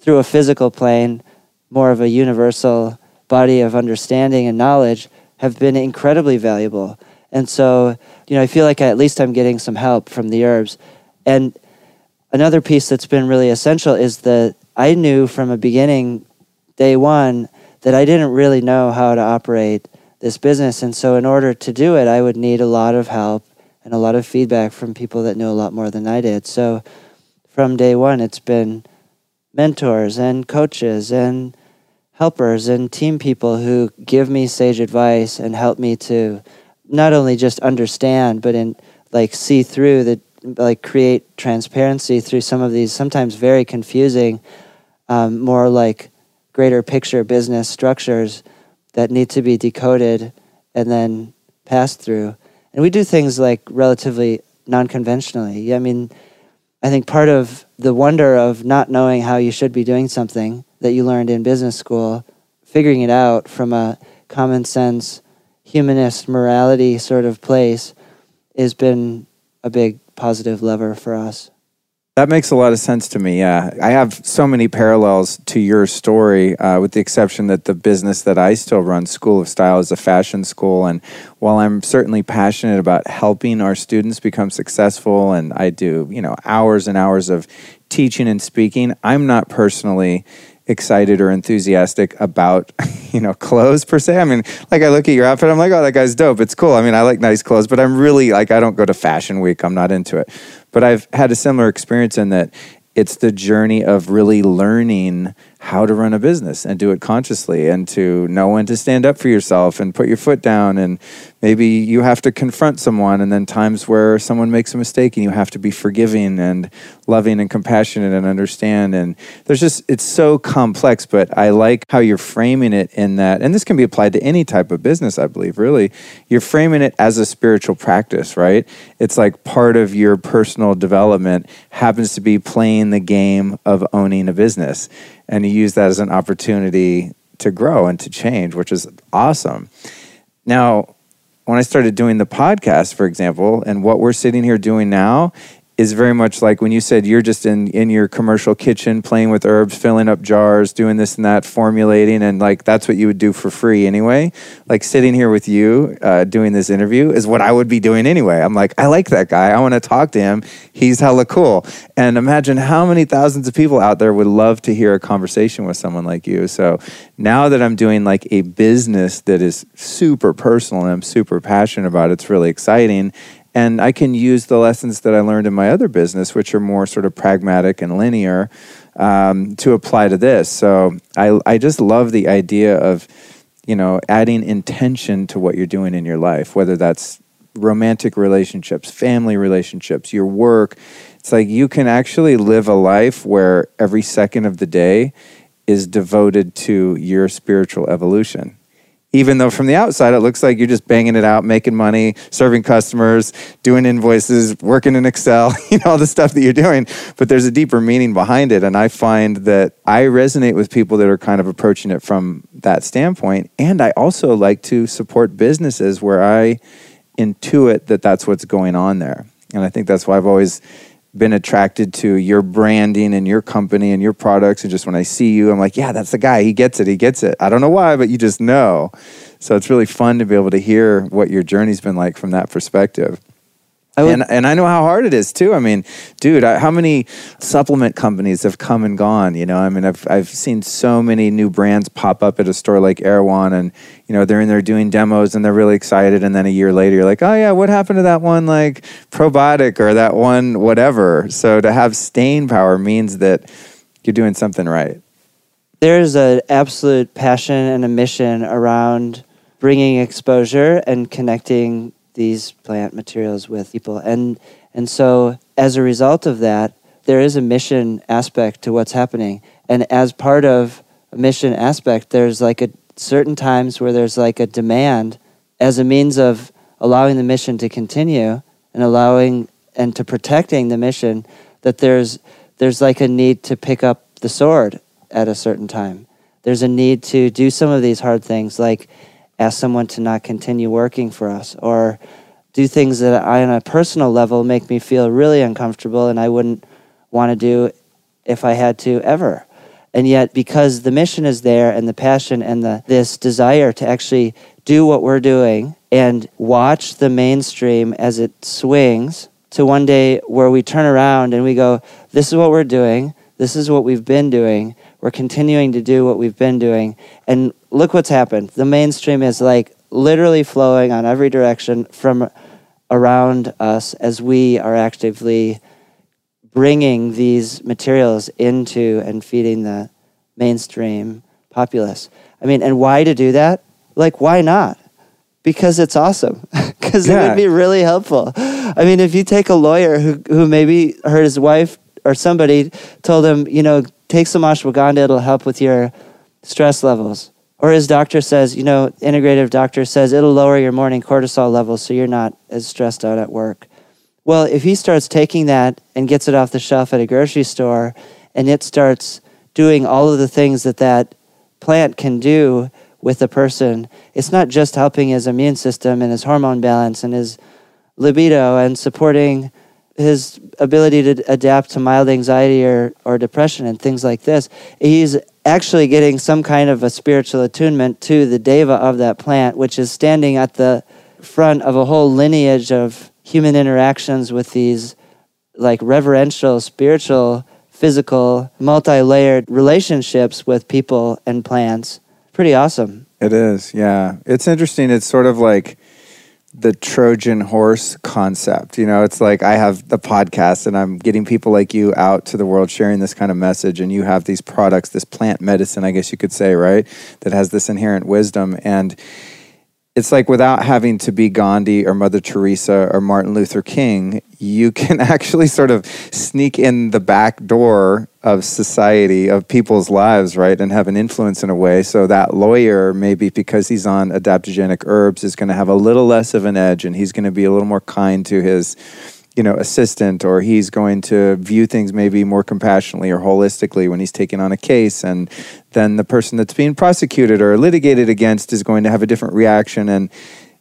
through a physical plane more of a universal body of understanding and knowledge have been incredibly valuable. And so, you know, I feel like at least I'm getting some help from the herbs. And another piece that's been really essential is that I knew from a beginning, day one, that I didn't really know how to operate this business. And so, in order to do it, I would need a lot of help and a lot of feedback from people that knew a lot more than I did. So, from day one, it's been mentors and coaches and helpers and team people who give me sage advice and help me to not only just understand, but in like see through the like create transparency through some of these sometimes very confusing, um, more like greater picture business structures that need to be decoded and then passed through. And we do things like relatively non conventionally. I mean, I think part of the wonder of not knowing how you should be doing something that you learned in business school, figuring it out from a common sense, humanist morality sort of place, has been a big positive lever for us. That makes a lot of sense to me. Yeah. I have so many parallels to your story, uh, with the exception that the business that I still run, School of Style, is a fashion school. And while I'm certainly passionate about helping our students become successful, and I do, you know, hours and hours of teaching and speaking, I'm not personally excited or enthusiastic about (laughs) you know clothes per se. I mean, like I look at your outfit, I'm like, oh, that guy's dope. It's cool. I mean, I like nice clothes, but I'm really like I don't go to fashion week. I'm not into it. But I've had a similar experience in that it's the journey of really learning how to run a business and do it consciously and to know when to stand up for yourself and put your foot down. And maybe you have to confront someone and then times where someone makes a mistake and you have to be forgiving and loving and compassionate and understand. And there's just it's so complex but i like how you're framing it in that and this can be applied to any type of business i believe really. You're framing it as a spiritual practice right? It's like part of your personal development happens to be playing the game of owning a business and you use that as an opportunity to grow and to change, which is awesome. Now, when I started doing the podcast, for example, and what we're sitting here doing now is very much like when you said you're just in in your commercial kitchen playing with herbs, filling up jars, doing this and that, formulating, and like that's what you would do for free anyway. Like sitting here with you, uh, doing this interview is what I would be doing anyway. I'm like, I like that guy. I want to talk to him. He's hella cool. And imagine how many thousands of people out there would love to hear a conversation with someone like you. So now that I'm doing like a business that is super personal and I'm super passionate about, it's really exciting and I can use the lessons that I learned in my other business, which are more sort of pragmatic and linear, um, to apply to this. So I, I just love the idea of, you know, adding intention to what you're doing in your life, whether that's romantic relationships, family relationships, your work. It's like you can actually live a life where every second of the day is devoted to your spiritual evolution even though from the outside it looks like you're just banging it out, making money, serving customers, doing invoices, working in Excel, (laughs) you know, all the stuff that you're doing. But there's a deeper meaning behind it. And I find that I resonate with people that are kind of approaching it from that standpoint. And I also like to support businesses where I intuit that that's what's going on there. And I think that's why I've always been attracted to your branding and your company and your products. And just when I see you, I'm like, yeah, that's the guy. He gets it. He gets it. I don't know why, but you just know. So it's really fun to be able to hear what your journey's been like from that perspective. Would, and and I know how hard it is too. I mean, dude, I, how many supplement companies have come and gone? You know, I mean, I've I've seen so many new brands pop up at a store like Erewhon, and you know they're in there doing demos and they're really excited, and then a year later you're like, oh yeah, what happened to that one like probiotic or that one whatever? So to have staying power means that you're doing something right. There's an absolute passion and a mission around bringing exposure and connecting these plant materials with people. And And so, as a result of that, there is a mission aspect to what's happening. And as part of a mission aspect, there's like a certain times where there's like a demand as a means of allowing the mission to continue and allowing and to protecting the mission that there's there's like a need to pick up the sword at a certain time. There's a need to do some of these hard things like ask someone to not continue working for us or do things that I, on a personal level make me feel really uncomfortable and I wouldn't want to do if I had to ever. And yet, because the mission is there and the passion and the, this desire to actually do what we're doing and watch the mainstream as it swings to one day where we turn around and we go, This is what we're doing. This is what we've been doing. We're continuing to do what we've been doing. And look what's happened. The mainstream is like literally flowing on every direction from around us as we are actively bringing these materials into and feeding the mainstream populace. I mean, and why to do that? Like, why not? Because it's awesome. (laughs) Because yeah. it would be really helpful. I mean, if you take a lawyer who, who maybe heard his wife or somebody told him, you know, take some ashwagandha, it'll help with your stress levels. Or his doctor says, you know, integrative doctor says it'll lower your morning cortisol levels so you're not as stressed out at work. Well, if he starts taking that and gets it off the shelf at a grocery store and it starts doing all of the things that that plant can do with a person, it's not just helping his immune system and his hormone balance and his libido and supporting his ability to adapt to mild anxiety or, or depression and things like this. He's actually getting some kind of a spiritual attunement to the deva of that plant, which is standing at the front of a whole lineage of human interactions with these like reverential, spiritual, physical, multi layered relationships with people and plants. Pretty awesome. It is, yeah. It's interesting. It's sort of like the Trojan horse concept. You know, it's like I have the podcast and I'm getting people like you out to the world sharing this kind of message, and you have these products, this plant medicine, I guess you could say, right? That has this inherent wisdom. And it's like without having to be Gandhi or Mother Teresa or Martin Luther King, you can (laughs) actually sort of sneak in the back door of society, of people's lives, right, and have an influence in a way. So that lawyer, maybe because he's on adaptogenic herbs, is going to have a little less of an edge and he's going to be a little more kind to his you know assistant or he's going to view things maybe more compassionately or holistically when he's taking on a case and then the person that's being prosecuted or litigated against is going to have a different reaction and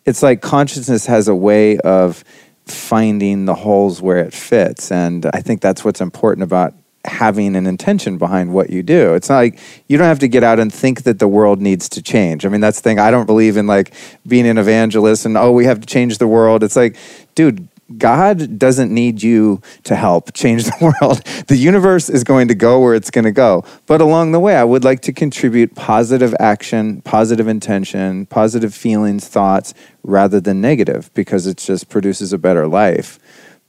it's like consciousness has a way of finding the holes where it fits and i think that's what's important about having an intention behind what you do. It's not like you don't have to get out and think that the world needs to change. I mean, that's the thing. I don't believe in like being an evangelist and, oh, we have to change the world. It's like, dude, God doesn't need you to help change (laughs) the world. The universe is going to go where it's going to go. But along the way, I would like to contribute positive action, positive intention, positive feelings, thoughts, rather than negative, because it just produces a better life.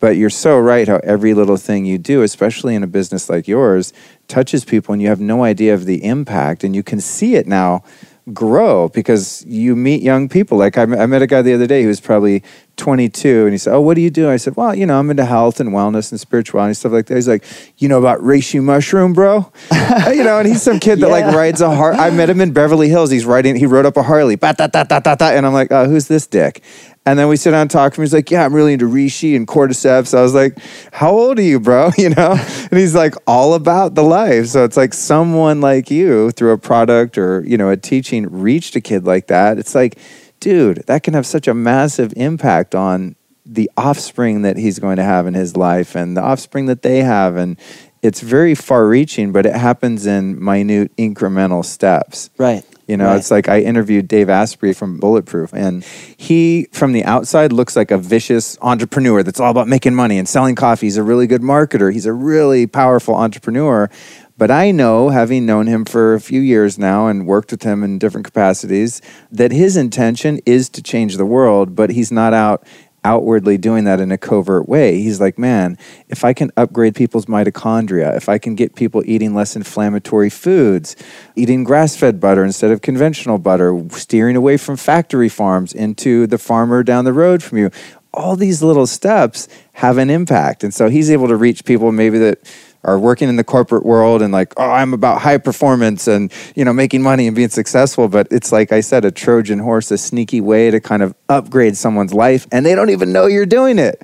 But you're so right how every little thing you do, especially in a business like yours, touches people and you have no idea of the impact. And you can see it now grow because you meet young people. Like I, I met a guy the other day who was probably 22 and he said, Oh, what do you do? I said, Well, you know, I'm into health and wellness and spirituality and stuff like that. He's like, You know about reishi mushroom, bro? (laughs) Uh, you know, and he's some kid that yeah. like rides a Harley. I met him in Beverly Hills. He's riding, he rode up a Harley. And I'm like, Oh, who's this dick? And then we sit down and talk him. He's like, Yeah, I'm really into reishi and cordyceps. I was like, How old are you, bro? (laughs) You know? And he's like, All about the life. So it's like someone like you through a product or, you know, a teaching reached a kid like that. It's like, dude, that can have such a massive impact on the offspring that he's going to have in his life and the offspring that they have. And it's very far reaching, but it happens in minute incremental steps. Right. You know, right. it's like I interviewed Dave Asprey from Bulletproof, and he, from the outside, looks like a vicious entrepreneur that's all about making money and selling coffee. He's a really good marketer. He's a really powerful entrepreneur. But I know, having known him for a few years now and worked with him in different capacities, that his intention is to change the world, but he's not out outwardly doing that in a covert way. He's like, man, if I can upgrade people's mitochondria, if I can get people eating less inflammatory foods, eating grass fed butter instead of conventional butter, steering away from factory farms into the farmer down the road from you, all these little steps have an impact. And so he's able to reach people maybe that are working in the corporate world and like, oh, I'm about high performance and, you know, making money and being successful. But it's like I said, a Trojan horse, a sneaky way to kind of upgrade someone's life. And they don't even know you're doing it.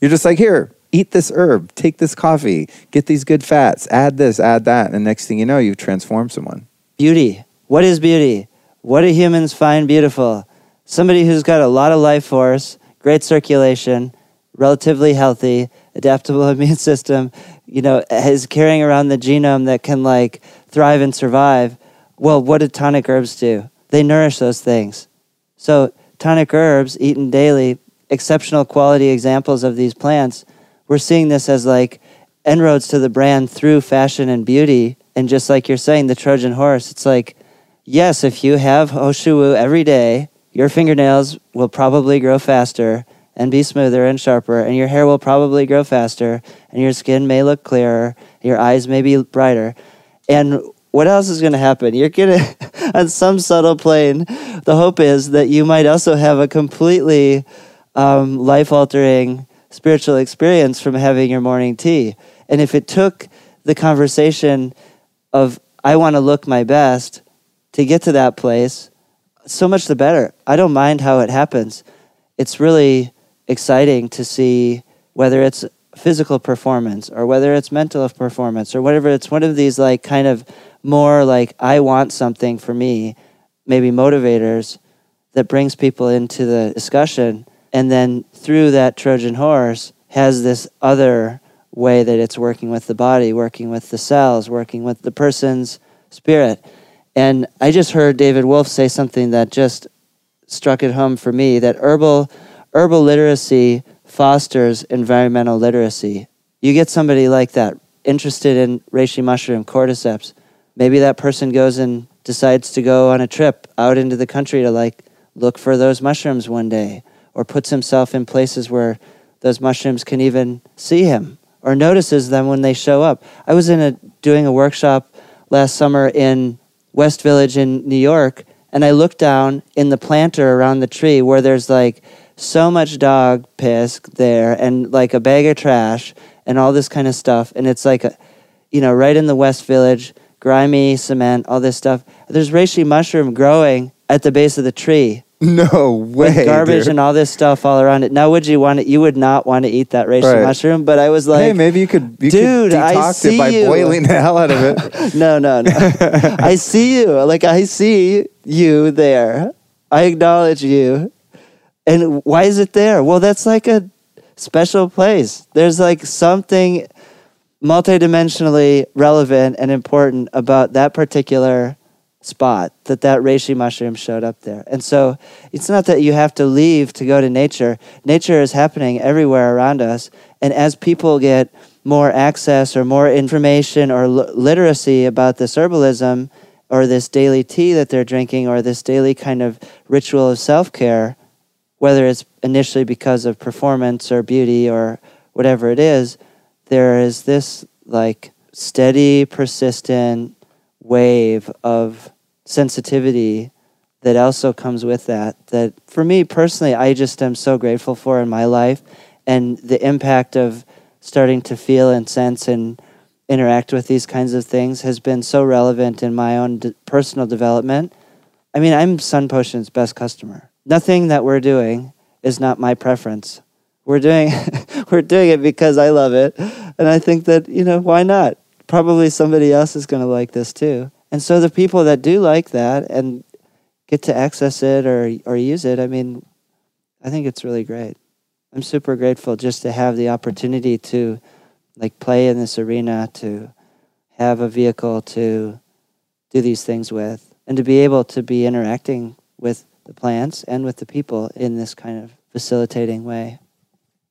You're just like, here, eat this herb, take this coffee, get these good fats, add this, add that. And next thing you know, you've transformed someone. Beauty. What is beauty? What do humans find beautiful? Somebody who's got a lot of life force, great circulation, relatively healthy, adaptable (laughs) immune system, you know, is carrying around the genome that can like thrive and survive. Well, what do tonic herbs do? They nourish those things. So, tonic herbs eaten daily, exceptional quality examples of these plants, we're seeing this as like inroads to the brand through fashion and beauty. And just like you're saying, the Trojan horse, it's like, yes, if you have Ho Shou Wu every day, your fingernails will probably grow faster and be smoother and sharper, and your hair will probably grow faster, and your skin may look clearer, your eyes may be brighter. And what else is going to happen? You're going (laughs) to, on some subtle plane, the hope is that you might also have a completely um, life altering spiritual experience from having your morning tea. And if it took the conversation of, I want to look my best to get to that place, so much the better. I don't mind how it happens. It's really exciting to see whether it's physical performance or whether it's mental performance or whatever it's one of these like kind of more like I want something for me, maybe motivators that brings people into the discussion and then through that Trojan horse has this other way that it's working with the body, working with the cells, working with the person's spirit. And I just heard David Wolfe say something that just struck it home for me that herbal herbal literacy fosters environmental literacy. You get somebody like that interested in reishi mushroom, cordyceps. Maybe that person goes and decides to go on a trip out into the country to like look for those mushrooms one day or puts himself in places where those mushrooms can even see him or notices them when they show up. I was in a doing a workshop last summer in West Village in New York and I looked down in the planter around the tree where there's like so much dog piss there and like a bag of trash and all this kind of stuff. And it's like, a, you know, right in the West Village, grimy cement, all this stuff. There's reishi mushroom growing at the base of the tree. (laughs) No way. With garbage dude. and all this stuff all around it. Now, would you want it? You would not want to eat that reishi Right. mushroom, but I was like, hey, maybe you could, you Dude, could I see it by you. boiling the hell out of it. (laughs) no, no, no. I see you. Like, I see you there. I acknowledge you. And why is it there? Well, that's like a special place. There's like something multidimensionally relevant and important about that particular spot that that reishi mushroom showed up there. And so it's not that you have to leave to go to nature. Nature is happening everywhere around us. And as people get more access or more information or l- literacy about this herbalism or this daily tea that they're drinking or this daily kind of ritual of self-care, whether it's initially because of performance or beauty or whatever it is, there is this like steady, persistent wave of sensitivity that also comes with that. That for me personally, I just am so grateful for in my life and the impact of starting to feel and sense and interact with these kinds of things has been so relevant in my own d- personal development. I mean, I'm Sun Potion's best customer. Nothing that we're doing is not my preference. We're doing (laughs) we're doing it because I love it, and I think that you know why not? Probably somebody else is going to like this too. And so the people that do like that and get to access it or or use it, I mean, I think it's really great. I'm super grateful just to have the opportunity to like play in this arena, to have a vehicle to do these things with, and to be able to be interacting with the plants and with the people in this kind of facilitating way.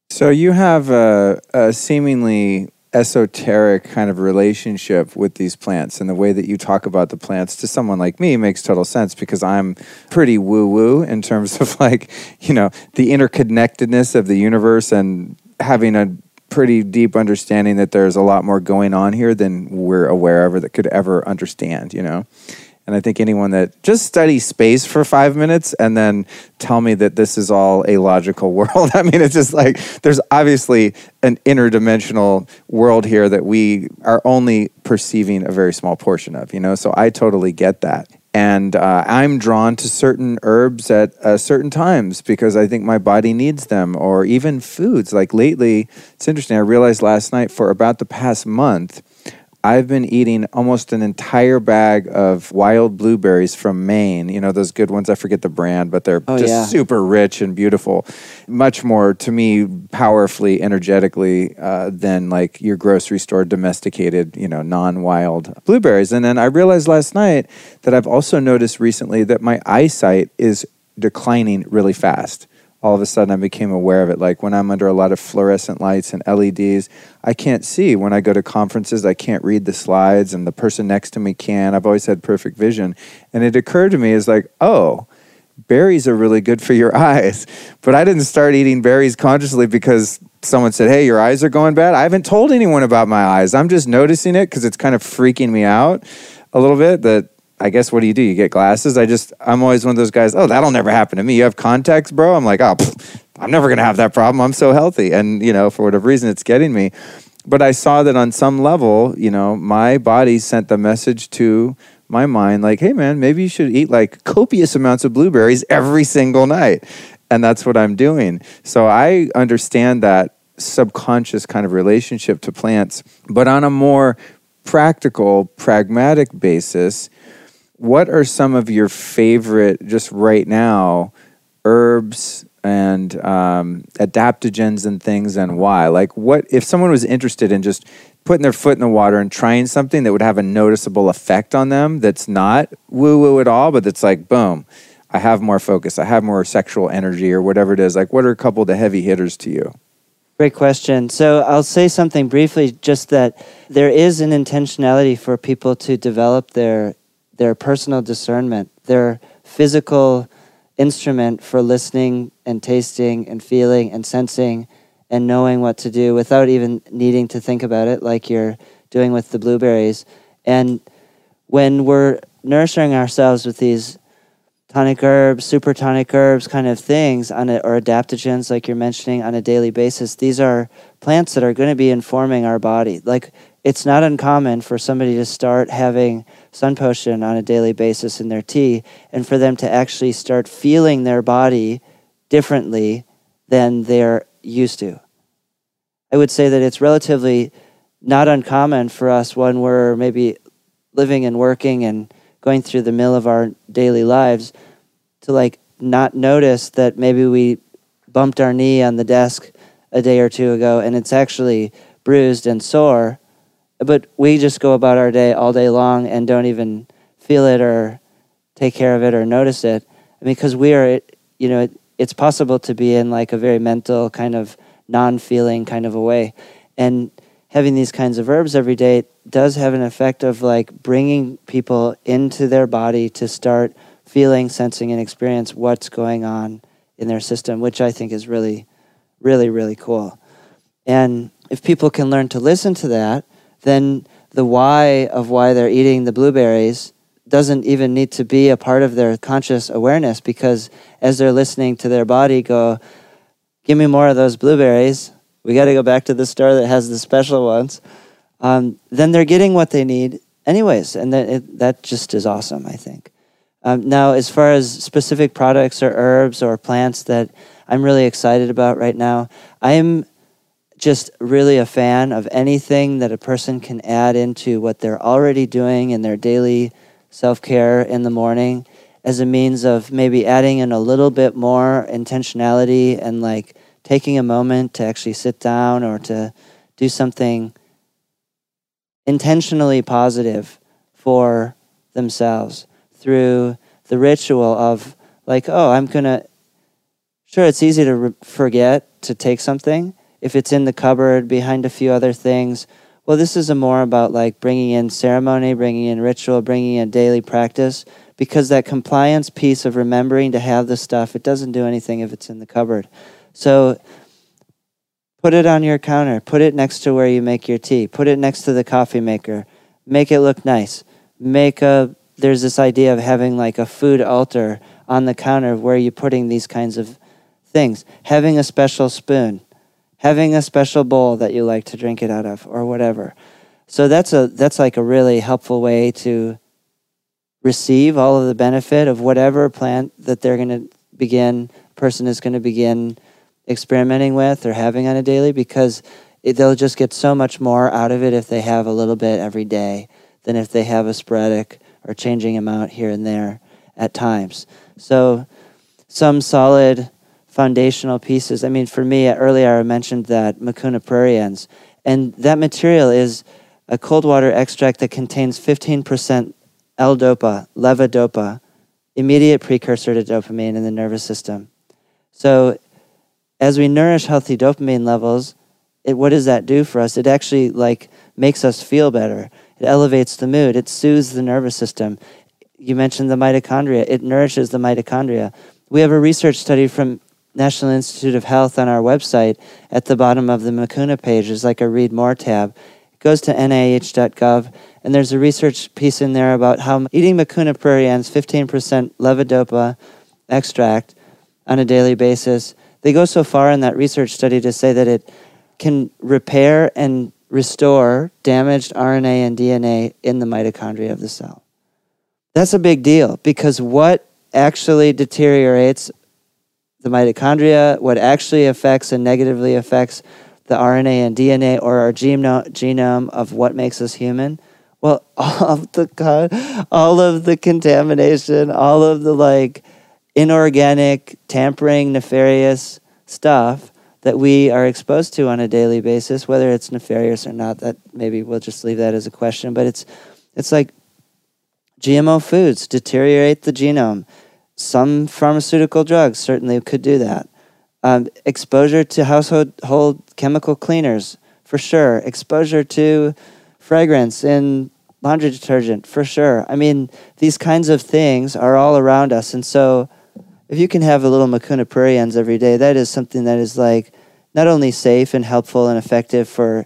So you have a, a seemingly esoteric kind of relationship with these plants, and the way that you talk about the plants to someone like me makes total sense because I'm pretty woo woo in terms of like you know the interconnectedness of the universe and having a pretty deep understanding that there's a lot more going on here than we're aware of or that could ever understand. You know. And I think anyone that just study space for five minutes and then tell me that this is all a logical (laughs) world. I mean, it's just like there's obviously an interdimensional world here that we are only perceiving a very small portion of, you know? So I totally get that. And uh, I'm drawn to certain herbs at uh, certain times because I think my body needs them, or even foods. Like lately, it's interesting. I realized last night for about the past month, I've been eating almost an entire bag of wild blueberries from Maine. You know, those good ones. I forget the brand, but they're Oh, just yeah. super rich and beautiful. Much more, to me, powerfully, energetically uh, than like your grocery store domesticated, you know, non wild blueberries. And then I realized last night that I've also noticed recently that my eyesight is declining really fast all of a sudden I became aware of it. Like when I'm under a lot of fluorescent lights and LEDs, I can't see. When I go to conferences, I can't read the slides, and the person next to me can. I've always had perfect vision. And it occurred to me as like, oh, berries are really good for your (laughs) eyes. But I didn't start eating berries consciously because someone said, hey, your eyes are going bad. I haven't told anyone about my eyes. I'm just noticing it because it's kind of freaking me out a little bit that I guess what do you do? You get glasses. I just I'm always one of those guys. Oh, that'll never happen to me. You have contacts, bro. I'm like, oh, pff, I'm never gonna have that problem. I'm so healthy, and you know, for whatever reason, it's getting me. But I saw that on some level, you know, my body sent the message to my mind, like, hey, man, maybe you should eat like copious amounts of blueberries every single night, and that's what I'm doing. So I understand that subconscious kind of relationship to plants, but on a more practical, pragmatic basis what are some of your favorite just right now herbs and um, adaptogens and things and why like what if someone was interested in just putting their foot in the water and trying something that would have a noticeable effect on them that's not woo woo at all but that's like boom i have more focus i have more sexual energy or whatever it is like what are a couple of the heavy hitters to you Great question. So I'll say something briefly, just that there is an intentionality for people to develop their their personal discernment, their physical instrument for listening and tasting and feeling and sensing and knowing what to do without even needing to think about it, like you're doing with the blueberries. And when we're nurturing ourselves with these tonic herbs, super tonic herbs kind of things on a, or adaptogens like you're mentioning on a daily basis. These are plants that are going to be informing our body. Like it's not uncommon for somebody to start having sun potion on a daily basis in their tea and for them to actually start feeling their body differently than they're used to. I would say that it's relatively not uncommon for us when we're maybe living and working and going through the mill of our daily lives to like not notice that maybe we bumped our knee on the desk a day or two ago and it's actually bruised and sore but we just go about our day all day long and don't even feel it or take care of it or notice it I mean because we are you know it, it's possible to be in like a very mental kind of non-feeling kind of a way and having these kinds of herbs every day does have an effect of like bringing people into their body to start feeling, sensing, and experience what's going on in their system, which I think is really, really, really cool. And if people can learn to listen to that, then the why of why they're eating the blueberries doesn't even need to be a part of their conscious awareness because as they're listening to their body go, give me more of those blueberries, we got to go back to the store that has the special ones, um, then they're getting what they need anyways. And that, it, that just is awesome, I think. Um, now, as far as specific products or herbs or plants that I'm really excited about right now, I'm just really a fan of anything that a person can add into what they're already doing in their daily self care in the morning as a means of maybe adding in a little bit more intentionality and like taking a moment to actually sit down or to do something intentionally positive for themselves through the ritual of like oh i'm gonna sure it's easy to re- forget to take something if it's in the cupboard behind a few other things. Well this is a more about like bringing in ceremony bringing in ritual bringing in daily practice because that compliance piece of remembering to have the stuff it doesn't do anything if it's in the cupboard. So put it on your counter. Put it next to where you make your tea. Put it next to the coffee maker. Make it look nice. Make a there's this idea of having like a food altar on the counter where you're putting these kinds of things. Having a special spoon, having a special bowl that you like to drink it out of, or whatever. So that's a that's like a really helpful way to receive all of the benefit of whatever plant that they're going to begin person is going to begin experimenting with or having on a daily because it, they'll just get so much more out of it if they have a little bit every day than if they have a sporadic or changing amount here and there at times. So, some solid foundational pieces. I mean, for me, earlier I mentioned that Mucuna pruriens, and that material is a cold water extract that contains 15% L-DOPA, levodopa, immediate precursor to dopamine in the nervous system. So, as we nourish healthy dopamine levels, it, what does that do for us? It actually like makes us feel better. It elevates the mood. It soothes the nervous system. You mentioned the mitochondria. It nourishes the mitochondria. We have a research study from National Institute of Health on our website. At the bottom of the Mucuna page is like a read more tab. It goes to nih.gov, and there's a research piece in there about how eating Mucuna pruriens, 15% levodopa extract on a daily basis, they go so far in that research study to say that it can repair and restore damaged RNA and DNA in the mitochondria of the cell. That's a big deal because what actually deteriorates the mitochondria, what actually affects and negatively affects the RNA and DNA or our genome, of what makes us human, well, (laughs) all of the all of the contamination, all of the like inorganic, tampering, nefarious stuff that we are exposed to on a daily basis, whether it's nefarious or not, that maybe we'll just leave that as a question. But it's it's like GMO foods deteriorate the genome. Some pharmaceutical drugs certainly could do that. Um, exposure to household chemical cleaners, for sure. Exposure to fragrance in laundry detergent, for sure. I mean, these kinds of things are all around us. And so, if you can have a little Mucuna pruriens every day, that is something that is like not only safe and helpful and effective for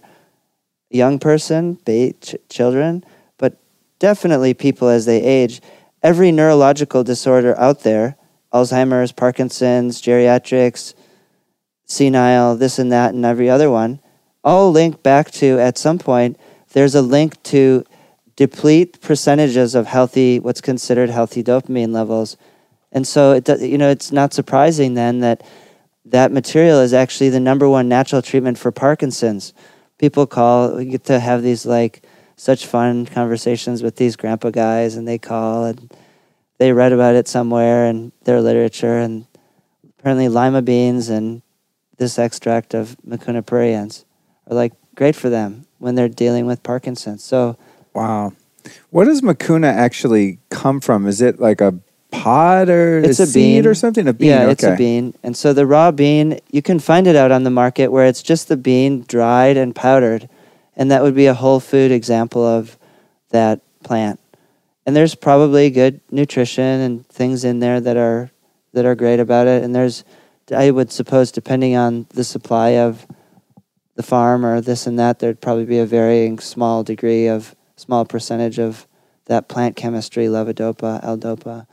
young person, ch- children, but definitely people as they age every neurological disorder out there Alzheimer's, Parkinson's, geriatrics, senile, this and that, and every other one all link back to at some point, there's a link to deplete percentages of healthy, what's considered healthy dopamine levels. And so, it, you know, it's not surprising then that that material is actually the number one natural treatment for Parkinson's. People call, we get to have these like such fun conversations with these grandpa guys, and they call and they read about it somewhere in their literature, and apparently lima beans and this extract of Mucuna pruriens are like great for them when they're dealing with Parkinson's. So, wow, what does Mucuna actually come from? Is it like a pod or it's a, a seed bean. or something? A bean. Yeah, okay. it's a bean. And so the raw bean, you can find it out on the market where it's just the bean dried and powdered and that would be a whole food example of that plant. And there's probably good nutrition and things in there that are that are great about it. And there's, I would suppose, depending on the supply of the farm or this and that, there'd probably be a varying small degree of small percentage of that plant chemistry, levodopa, L-dopa,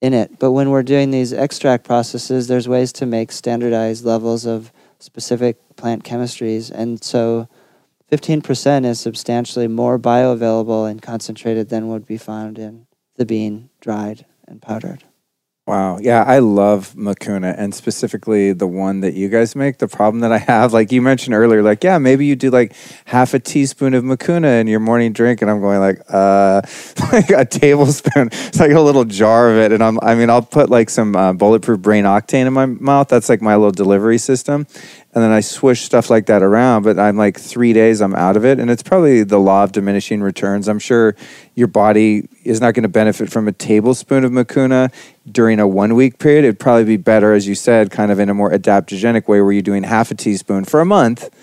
in it. But when we're doing these extract processes, there's ways to make standardized levels of specific plant chemistries, and so 15% is substantially more bioavailable and concentrated than would be found in the bean, dried and powdered. Wow. Yeah, I love Mucuna and specifically the one that you guys make. The problem that I have, like you mentioned earlier, like, yeah, maybe you do like half a teaspoon of Mucuna in your morning drink. And I'm going like, uh, (laughs) like a tablespoon. It's like a little jar of it. And I'm, I mean, I'll put like some uh, bulletproof brain octane in my mouth. That's like my little delivery system and then I swish stuff like that around. But I'm like three days, I'm out of it, and it's probably the law of diminishing returns. I'm sure your body is not going to benefit from a tablespoon of Mucuna during a one week period. It'd probably be better, as you said, kind of in a more adaptogenic way, where you're doing half a teaspoon for a month.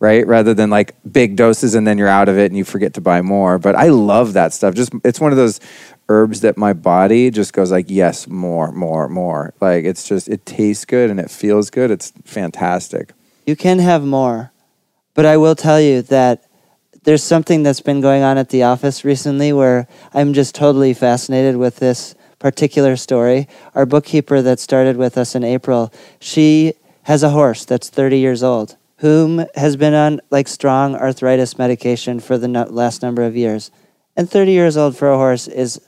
Right, rather than like big doses and then you're out of it and you forget to buy more. But I love that stuff. Just it's one of those herbs that my body just goes like yes more more more like it's just it tastes good and it feels good it's fantastic you can have more but i will tell you that there's something that's been going on at the office recently where I'm just totally fascinated with this particular story. Our bookkeeper that started with us in April, she has a horse that's 30 years old whom has been on like strong arthritis medication for the no- last number of years. And 30 years old for a horse is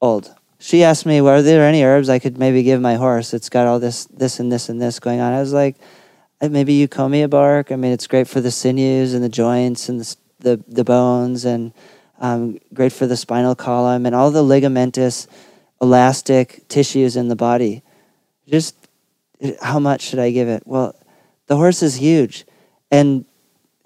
old. She asked me, "Well, are there any herbs I could maybe give my horse? It's got all this, this, and this, and this going on." I was like, "Uh, "Maybe eucommia bark. I mean, it's great for the sinews and the joints and the the, the bones, and um, great for the spinal column and all the ligamentous, elastic tissues in the body. Just uh, how much should I give it? Well, the horse is huge, and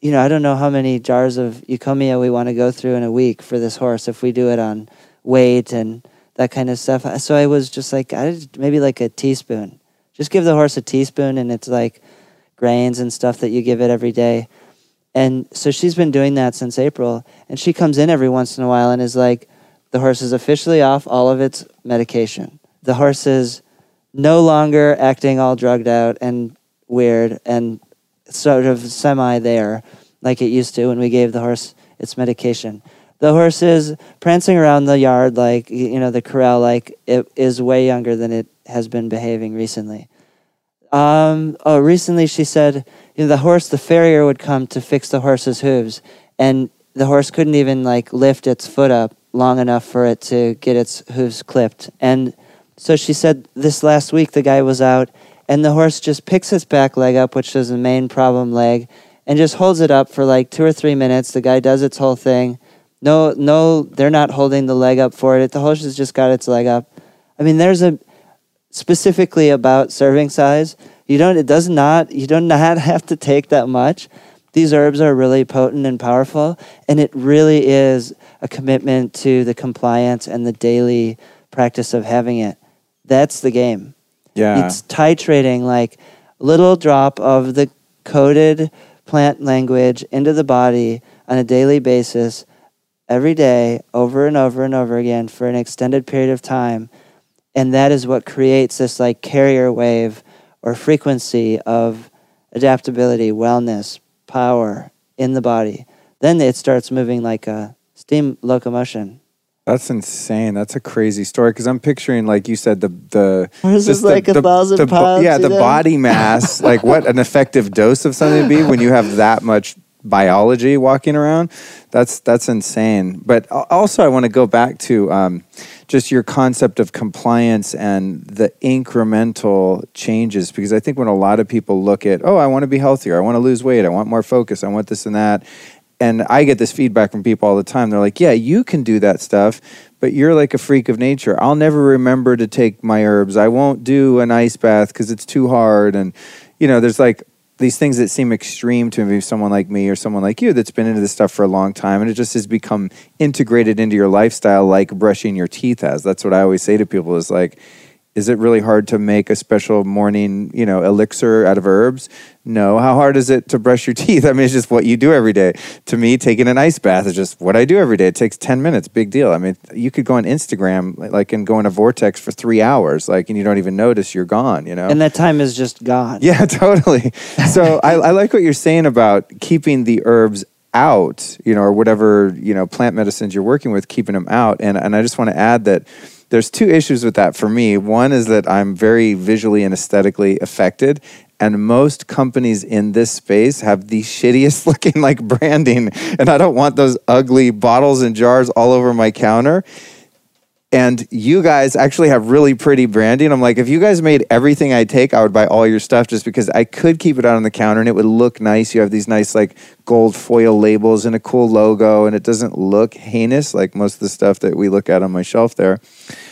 you know I don't know how many jars of eucommia we want to go through in a week for this horse if we do it on weight and that kind of stuff. So I was just like, I maybe like a teaspoon. Just give the horse a teaspoon, and it's like grains and stuff that you give it every day. And so she's been doing that since April, and she comes in every once in a while and is like, the horse is officially off all of its medication. The horse is no longer acting all drugged out and weird and sort of semi there like it used to when we gave the horse its medication. The horse is prancing around the yard like, you know, the corral like it is way younger than it has been behaving recently. Um, oh, recently she said, you know, the horse, the farrier would come to fix the horse's hooves, and the horse couldn't even like lift its foot up long enough for it to get its hooves clipped. And so she said this last week the guy was out, and the horse just picks its back leg up, which is the main problem leg, and just holds it up for like two or three minutes. The guy does its whole thing. No, no, they're not holding the leg up for it. The horse has just got its leg up. I mean, there's a specifically about serving size. You don't. It does not. You do not (laughs) have to take that much. These herbs are really potent and powerful, and it really is a commitment to the compliance and the daily practice of having it. That's the game. Yeah. It's titrating like little drop of the coded plant language into the body on a daily basis every day over and over and over again for an extended period of time and that is what creates this like carrier wave or frequency of adaptability wellness power in the body then it starts moving like a steam locomotion That's insane. That's a crazy story because I'm picturing, like you said, the the (laughs) is just the- like a the- thousand the pounds, Yeah, the know? body mass. like what an effective dose of something to be when you have that much biology walking around. That's that's insane. But also, I want to go back to um, just your concept of compliance and the incremental changes because I think when a lot of people look at, oh, I want to be healthier, I want to lose weight, I want more focus, I want this and that. And I get this feedback from people all the time. They're like, yeah, you can do that stuff, but you're like a freak of nature. I'll never remember to take my herbs. I won't do an ice bath because it's too hard. And, you know, there's like these things that seem extreme to maybe someone like me or someone like you that's been into this stuff for a long time. And it just has become integrated into your lifestyle like brushing your teeth has. That's what I always say to people is like, is it really hard to make a special morning, you know, elixir out of herbs? No. How hard is it to brush your (laughs) teeth? I mean, it's just what you do every day. To me, taking an ice bath is just what I do every day. It takes 10 minutes, big deal. I mean, you could go on Instagram like and go in a vortex for 3 hours like and you don't even notice you're gone, you know. and that time is just gone (laughs) Yeah, totally. So I, I like what you're saying about keeping the herbs out, you know, or whatever, you know, plant medicines you're working with, keeping them out. And and I just want to add that there's two issues with that for me. One is that I'm very visually and aesthetically affected. And most companies in this space have the shittiest (laughs) looking like branding. And I don't want those ugly bottles and jars all over my counter and you guys actually have really pretty branding. I'm like, if you guys made everything I take, I would buy all your stuff just because I could keep it out on the counter and it would look nice. You have these nice like gold foil labels and a cool logo, and it doesn't look heinous like most of the stuff that we look at on my shelf there.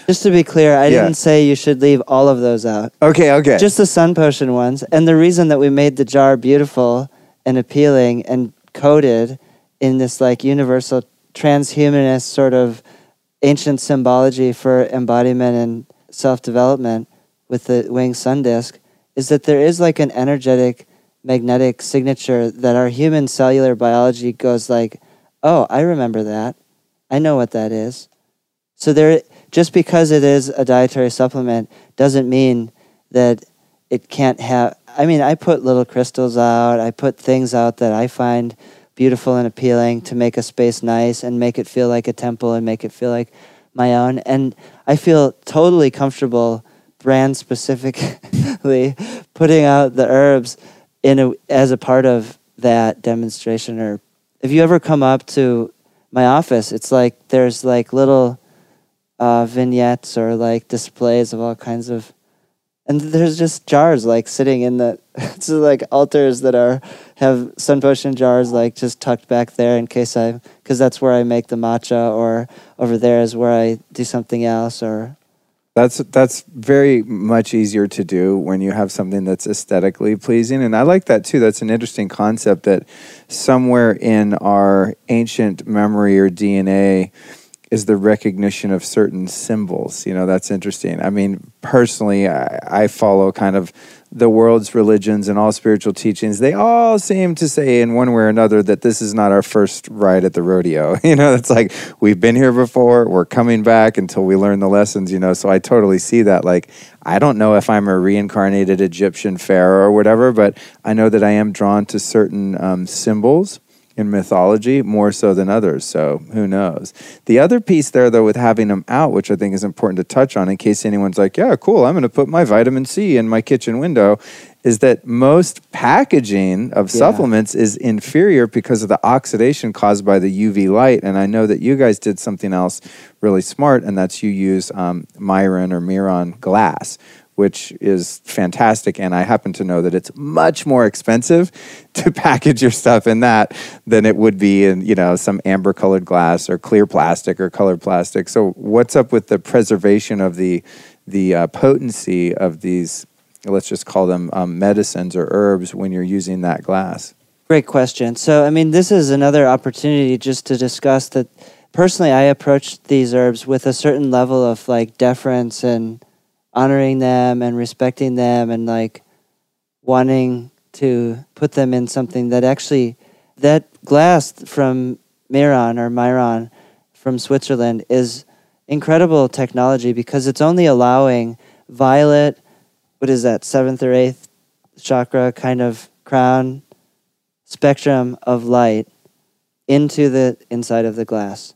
just to be clear i Yeah. didn't say you should leave all of those out Okay, okay. just the sun potion ones. And the reason that we made the jar beautiful and appealing and coated in this like universal transhumanist sort of ancient symbology for embodiment and self development with the winged sun disk is that there is like an energetic magnetic signature that our human cellular biology goes like, oh, I remember that. I know what that is. So there, just because it is a dietary supplement doesn't mean that it can't have. I mean, I put little crystals out. I put things out that I find beautiful and appealing to make a space nice and make it feel like a temple and make it feel like my own. And I feel totally comfortable brand specifically (laughs) putting out the herbs in a, as a part of that demonstration or if you ever come up to my office it's like there's like little uh, vignettes or like displays of all kinds of and there's just jars like sitting in the (laughs) like altars that are have sun potion jars like just tucked back there in case i because that's where i make the matcha or over there is where i do something else or that's that's very much easier to do when you have something that's aesthetically pleasing. And i like that too. That's an interesting concept that somewhere in our ancient memory or dna is the recognition of certain symbols. You know, that's interesting. I mean, personally, I, I, follow kind of the world's religions and all spiritual teachings. They all seem to say, in one way or another, that this is not our first ride at the rodeo. (laughs) You know, it's like we've been here before, we're coming back until we learn the lessons, you know. So I totally see that. Like, I don't know if I'm a reincarnated Egyptian pharaoh or whatever, but I know that I am drawn to certain um, symbols in mythology more so than others. So who knows? The other piece there, though, with having them out, which I think is important to touch on in case anyone's like, yeah, cool, I'm going to put my vitamin C in my kitchen window, is that most packaging of yeah. supplements is inferior because of the oxidation caused by the UV light. And I know that you guys did something else really smart, and that's you use um, Myron or Miron glass which is fantastic. And I happen to know that it's much more expensive (laughs) to package your stuff in that than it would be in, you know, some amber colored glass or clear plastic or colored plastic. So what's up with the preservation of the, the uh, potency of these, let's just call them um, medicines or herbs when you're using that glass? Great question. So, I mean, this is another opportunity just to discuss that personally I approach these herbs with a certain level of like deference and honoring them and respecting them and like wanting to put them in something that actually that glass from Miron or Myron from Switzerland is incredible technology because it's only allowing violet what is that seventh or eighth chakra kind of crown spectrum of light into the inside of the glass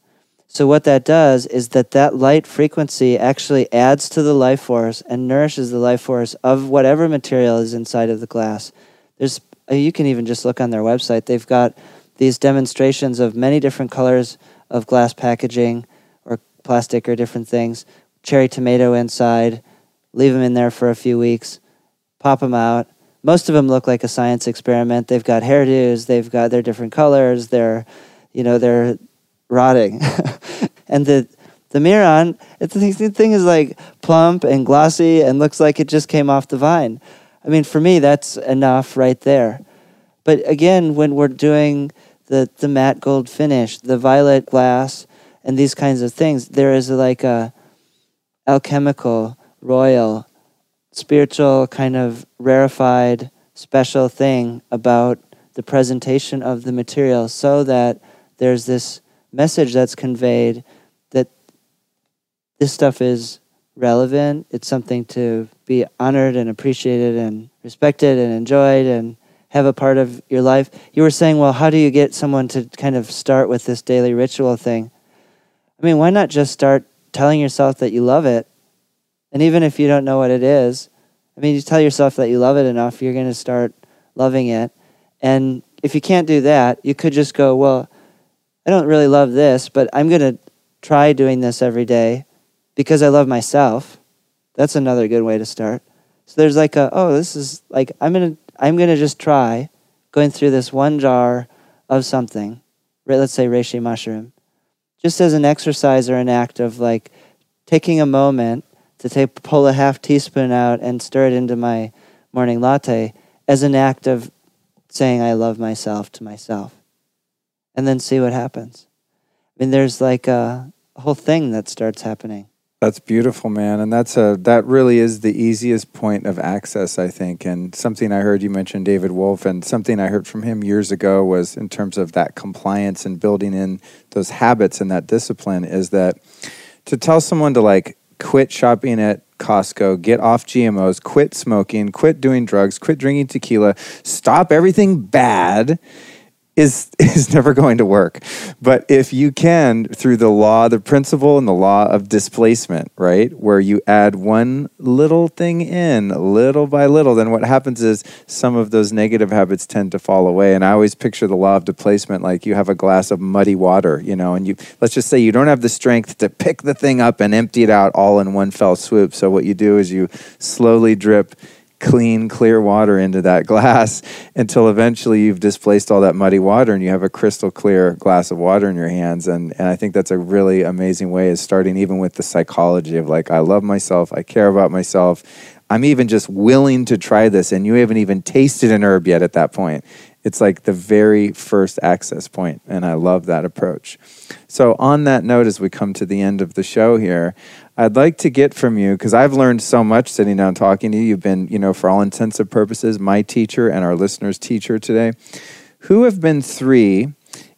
so what that does is that that light frequency actually adds to the life force and nourishes the life force of whatever material is inside of the glass. There's uh, you can even just look on their website. They've got these demonstrations of many different colors of glass packaging or plastic or different things. Cherry tomato inside. Leave them in there for a few weeks. Pop them out. Most of them look like a science experiment. They've got hairdos. They've got their different colors. They're, you know, they're rotting. (laughs) and the the Miron, it's, the thing is like plump and glossy and looks like it just came off the vine. I mean, for me, that's enough right there. But again, when we're doing the, the matte gold finish, the violet glass, and these kinds of things, there is like a alchemical, royal, spiritual kind of rarefied, special thing about the presentation of the material so that there's this message that's conveyed that this stuff is relevant. It's something to be honored and appreciated and respected and enjoyed and have a part of your life. You were saying, well, how do you get someone to kind of start with this daily ritual thing? I mean, why not just start telling yourself that you love it? And even if you don't know what it is, I mean, you tell yourself that you love it enough, you're going to start loving it. And if you can't do that, you could just go, well, I don't really love this, but I'm going to try doing this every day because I love myself. That's another good way to start. So there's like a, oh, this is like, I'm going to, I'm going to just try going through this one jar of something, let's say reishi mushroom, just as an exercise or an act of like taking a moment to take, pull a half teaspoon out and stir it into my morning latte as an act of saying I love myself to myself and then see what happens. I mean, there's like a, whole thing that starts happening. That's beautiful, man, and that's a that really is the easiest point of access, I think. And something I heard you mention David Wolfe, and something I heard from him years ago was in terms of that compliance and building in those habits and that discipline is that to tell someone to like quit shopping at Costco, get off GMOs, quit smoking, quit doing drugs, quit drinking tequila, stop everything bad is (laughs) is never going to work. But if you can through the law, the principle and the law of displacement, right? Where you add one little thing in little by little, then what happens is some of those negative habits tend to fall away. And I always picture the law of displacement like you have a glass of muddy water, you know, and you let's just say you don't have the strength to pick the thing up and empty it out all in one fell swoop. So what you do is you slowly drip clean, clear water into that (laughs) glass until eventually you've displaced all that muddy water and you have a crystal clear glass of water in your hands. And, and I think that's a really amazing way of starting, even with the psychology of like, I love myself, I care about myself. I'm even just willing to try this, and you haven't even tasted an herb yet at that point. It's like the very first access point, and I love that approach. So, on that note, as we come to the end of the show here, I'd like to get from you because I've learned so much sitting down talking to you. You've been, you know, for all intensive purposes, my teacher and our listeners' teacher today. Who have been three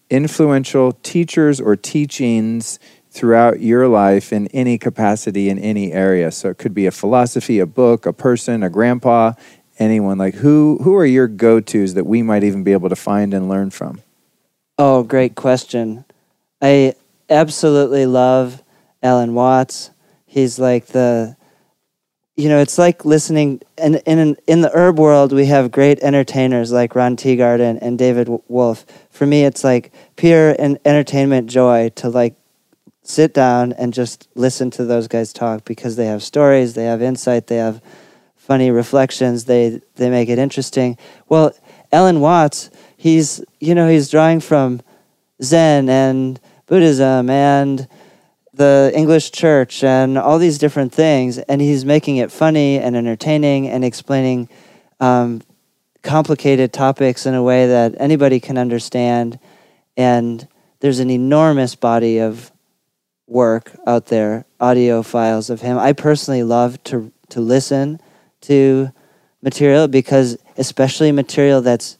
influential teachers or teachings throughout your life in any capacity in any area? So it could be a philosophy, a book, a person, a grandpa, anyone. Like who who are your go-tos that we might even be able to find and learn from? Oh, great question. I absolutely love Alan Watts he's like the you know it's like listening and in in the herb world we have great entertainers like ron teeguarden and david wolfe for me it's like pure and entertainment joy to like sit down and just listen to those guys talk because they have stories they have insight they have funny reflections they they make it interesting. Well Alan watts he's you know he's drawing from zen and buddhism and the English church and all these different things, and he's making it funny and entertaining and explaining um, complicated topics in a way that anybody can understand. And there's an enormous body of work out there, audio files of him. I personally love to to listen to material because, especially material that's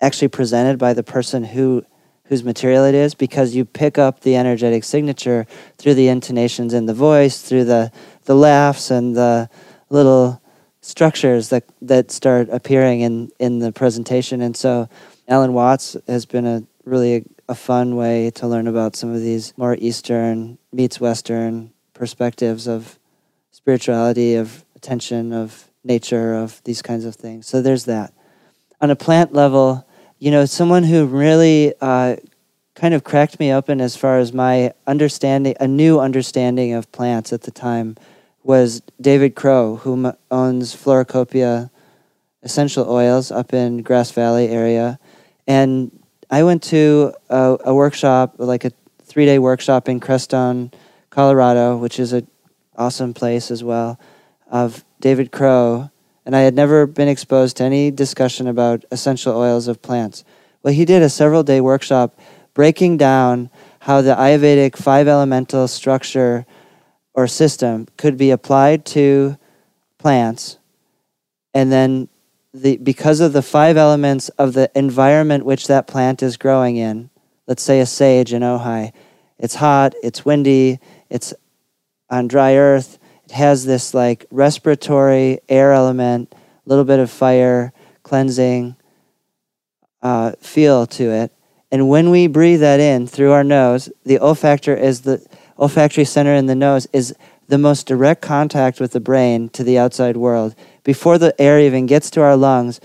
actually presented by the person who whose material it is because you pick up the energetic signature through the intonations in the voice, through the, the laughs and the little structures that, that start appearing in, in the presentation. And so Alan Watts has been a really a, a fun way to learn about some of these more Eastern meets Western perspectives of spirituality, of attention, of nature, of these kinds of things. So there's that. On a plant level, you know, someone who really uh, kind of cracked me open as far as my understanding, a new understanding of plants at the time, was David Crow, who owns Floracopeia Essential Oils up in Grass Valley area. And I went to a, a workshop, like a three day workshop in Crestone, Colorado, which is an awesome place as well, of David Crow and I had never been exposed to any discussion about essential oils of plants. Well, he did a several day workshop breaking down how the Ayurvedic five elemental structure or system could be applied to plants. And then, the, because of the five elements of the environment which that plant is growing in, let's say a sage in Ojai, it's hot, it's windy, it's on dry earth, it has this like respiratory air element, a little bit of fire, cleansing uh, feel to it. And when we breathe that in through our nose, the olfactor is the olfactory center in the nose is the most direct contact with the brain to the outside world. Before the air even gets to our lungs,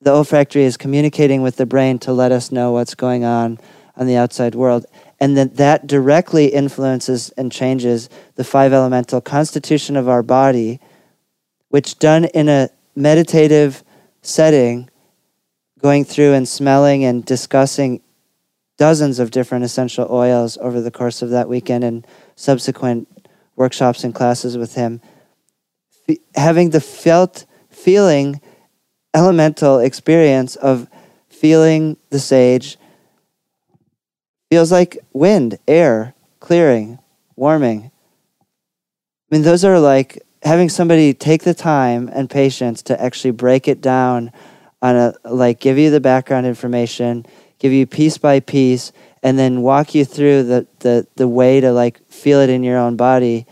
the olfactory is communicating with the brain to let us know what's going on on the outside world and that that directly influences and changes the five elemental constitution of our body which done in a meditative setting going through and smelling and discussing dozens of different essential oils over the course of that weekend and subsequent workshops and classes with him having the felt feeling elemental experience of feeling the sage feels like wind, air, clearing, warming. I mean, those are like having somebody take the time and patience to actually break it down on a, like, give you the background information, give you piece by piece, and then walk you through the, the, the way to like feel it in your own body,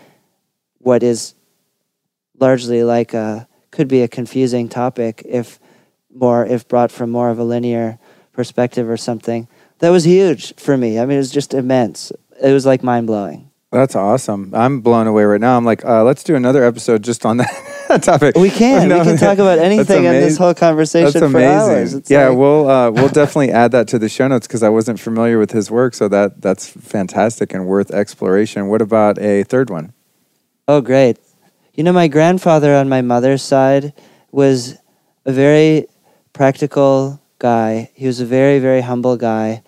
what is largely like a, could be a confusing topic if more, if brought from more of a linear perspective or something. That was huge for me. I mean, it was just immense. It was like mind blowing. That's awesome. I'm blown away right now. I'm like, uh, let's do another episode just on that (laughs) topic. We can. No, we can talk about (laughs) anything in this whole conversation That's for hours. amazing. Yeah, like- we'll uh, (laughs) we'll definitely add that to the show notes because I wasn't familiar with his work. So that that's fantastic and worth exploration. What about a third one? Oh, great. You know, my grandfather on my mother's side was a very practical guy. He was a very, very humble guy.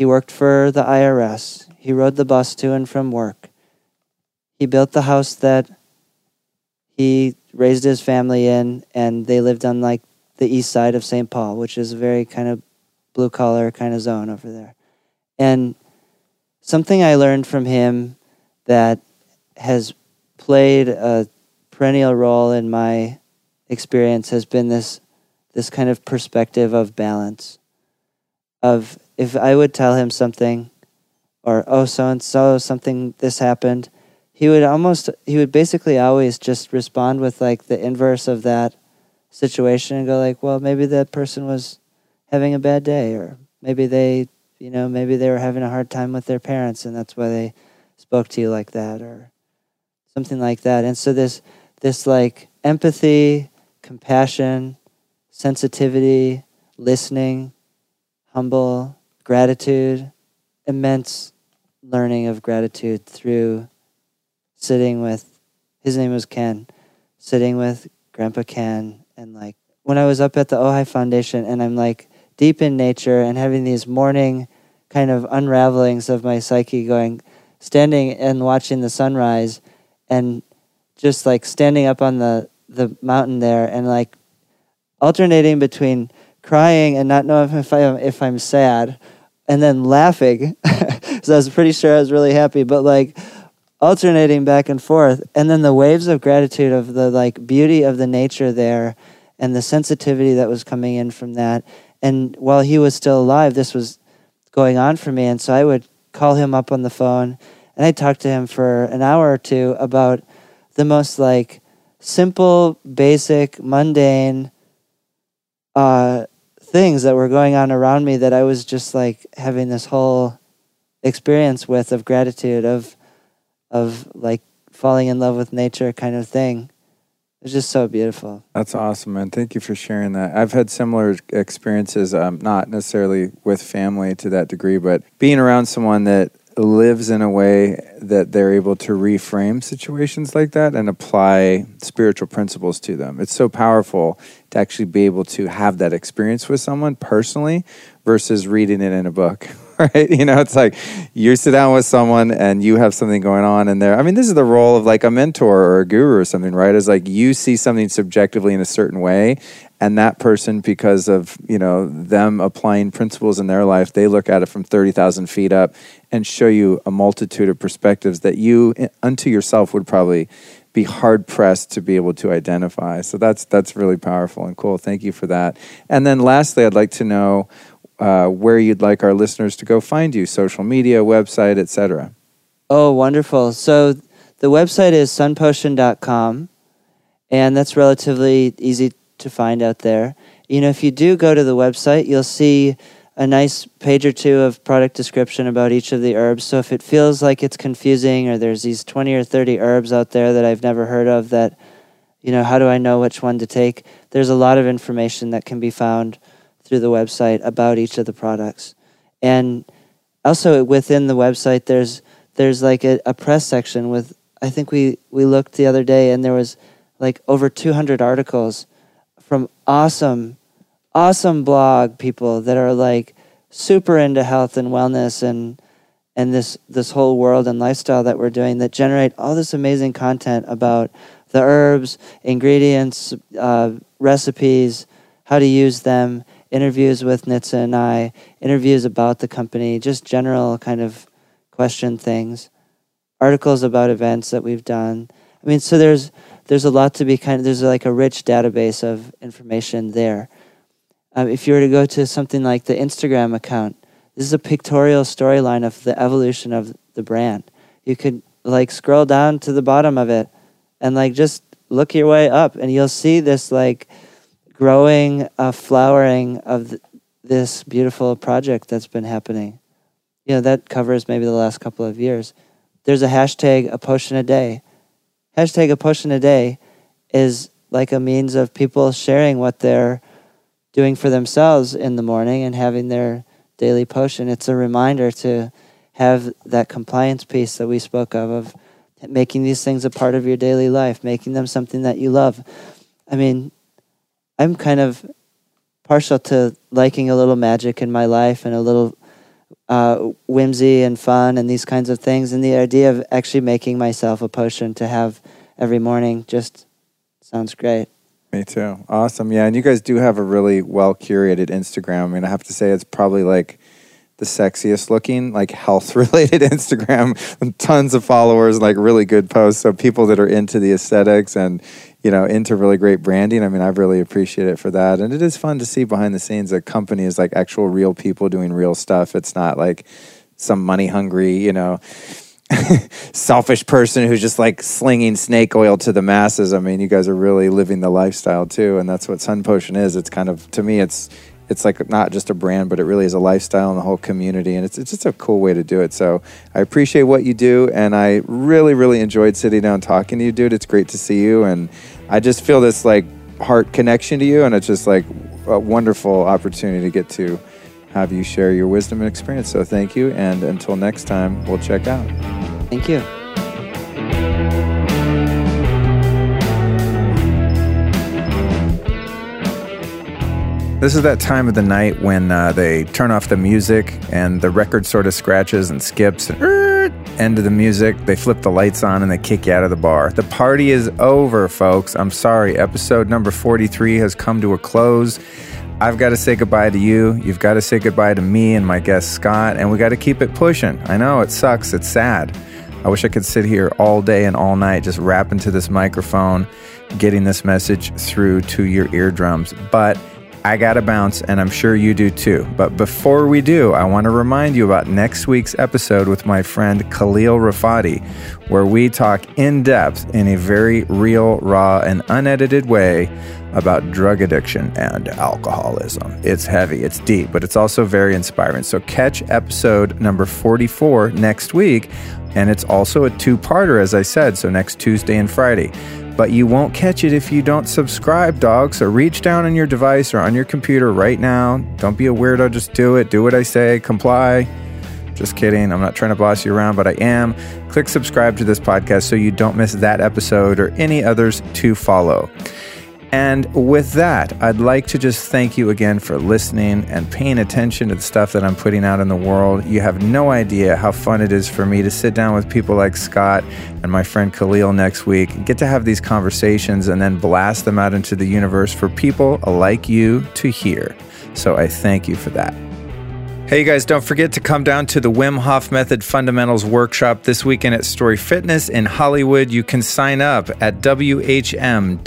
He worked for the IRS. He rode the bus to and from work. He built the house that he raised his family in, and they lived on like the east side of St. Paul, which is a very kind of blue collar kind of zone over there. And something I learned from him that has played a perennial role in my experience has been this this kind of perspective of balance of if I would tell him something or oh so and so something this happened he would almost he would basically always just respond with like the inverse of that situation and go like well maybe that person was having a bad day or maybe they you know maybe they were having a hard time with their parents and that's why they spoke to you like that or something like that. And so this this like empathy compassion sensitivity listening humble gratitude immense learning of gratitude through sitting with his name was ken sitting with grandpa ken and like when i was up at the ojai foundation and i'm like deep in nature and having these morning kind of unravelings of my psyche going standing and watching the sunrise and just like standing up on the the mountain there and like alternating between crying and not knowing if I if I'm sad and then laughing. (laughs) so I was pretty sure I was really happy, but like alternating back and forth. And then the waves of gratitude of the like beauty of the nature there and the sensitivity that was coming in from that. And while he was still alive this was going on for me. And so I would call him up on the phone and I'd talk to him for an hour or two about the most like simple, basic, mundane uh, things that were going on around me that I was just like having this whole experience with of gratitude of of like falling in love with nature kind of thing. It was just so beautiful. That's awesome, man. Thank you for sharing that. I've had similar experiences, um, not necessarily with family to that degree, but being around someone that lives in a way that they're able to reframe situations like that and apply spiritual principles to them. It's so powerful to actually be able to have that experience with someone personally versus reading it in a book. (laughs) Right? You know, it's like you sit down with someone and you have something going on in there. I mean, this is the role of like a mentor or a guru or something, right? Is like you see something subjectively in a certain way and that person because of you know them applying principles in their life they look at it from 30000 feet up and show you a multitude of perspectives that you eh, unto yourself would probably be hard pressed to be able to identify so that's that's really powerful and cool thank you for that and then lastly i'd like to know uh, where you'd like our listeners to go find you social media website etc Oh, wonderful. So the website is sunpotion.com, and that's relatively easy to find out there. You know, if you do go to the website, you'll see a nice page or two of product description about each of the herbs. So if it feels like it's confusing or there's these 20 or 30 herbs out there that I've never heard of that, you know, how do I know which one to take? There's a lot of information that can be found through the website about each of the products. And also within the website there's there's like a, a press section with I think we we looked the other day and there was like over 200 articles from awesome awesome blog people that are like super into health and wellness and and this this whole world and lifestyle that we're doing that generate all this amazing content about the herbs, ingredients, uh, recipes, how to use them, interviews with Nitsa and I, interviews about the company, just general kind of question things, articles about events that we've done. I mean, so there's there's a lot to be kind of there's like a rich database of information there. Um, if you were to go to something like the Instagram account, this is a pictorial storyline of the evolution of the brand. You could like scroll down to the bottom of it and like just look your way up and you'll see this like growing a flowering of the, this beautiful project that's been happening. You know, that covers maybe the last couple of years. There's a hashtag a potion a day. Hashtag a potion a day is like a means of people sharing what they're doing for themselves in the morning and having their daily potion. It's a reminder to have that compliance piece that we spoke of, of making these things a part of your daily life, making them something that you love. I mean, I'm kind of partial to liking a little magic in my life and a little uh, whimsy and fun and these kinds of things. And the idea of actually making myself a potion to have every morning just sounds great. Me too. Awesome. Yeah. And you guys do have a really well curated Instagram. I mean, I have to say, it's probably like the sexiest looking, like health (laughs) related Instagram, tons of followers, like really good posts. So people that are into the aesthetics and, you know, into really great branding. I mean, I really appreciate it for that. And it is fun to see behind the scenes a company is like actual real people doing real stuff. It's not like some money hungry, you know, (laughs) selfish person who's just like slinging snake oil to the masses. I mean, you guys are really living the lifestyle too. And that's what Sun Potion is. It's kind of, to me, it's, it's like not just a brand, but it really is a lifestyle and the whole community, and it's it's just a cool way to do it. So I appreciate what you do, and I really really enjoyed sitting down talking to you, dude. It's great to see you, and I just feel this like heart connection to you, and it's just like a wonderful opportunity to get to have you share your wisdom and experience. So thank you, and until next time, we'll check out. Thank you. This is that time of the night when uh, they turn off the music and the record sort of scratches and skips and end of the music. They flip the lights on and they kick you out of the bar. The party is over, folks. I'm sorry. Episode number 43 has come to a close. I've got to say goodbye to you. You've got to say goodbye to me and my guest Scott, and we got to keep it pushing. I know it sucks. It's sad. I wish I could sit here all day and all night just rapping to this microphone, getting this message through to your eardrums. But I got to bounce, and I'm sure you do too. But before we do, I want to remind you about next week's episode with my friend Khalil Rafati, where we talk in depth in a very real, raw, and unedited way about drug addiction and alcoholism. It's heavy, it's deep, but it's also very inspiring. So catch episode number 44 next week. And it's also a two parter, as I said, so next Tuesday and Friday but you won't catch it if you don't subscribe, dog. So reach down on your device or on your computer right now. Don't be a weirdo, just do it. Do what I say, comply. Just kidding. I'm not trying to boss you around, but I am. Click subscribe to this podcast so you don't miss that episode or any others to follow. And with that, I'd like to just thank you again for listening and paying attention to the stuff that I'm putting out in the world. You have no idea how fun it is for me to sit down with people like Scott and my friend Khalil next week, get to have these conversations and then blast them out into the universe for people like you to hear. So I thank you for that. Hey, guys, don't forget to come down to the Wim Hof Method Fundamentals Workshop this weekend at Story Fitness in Hollywood. You can sign up at whm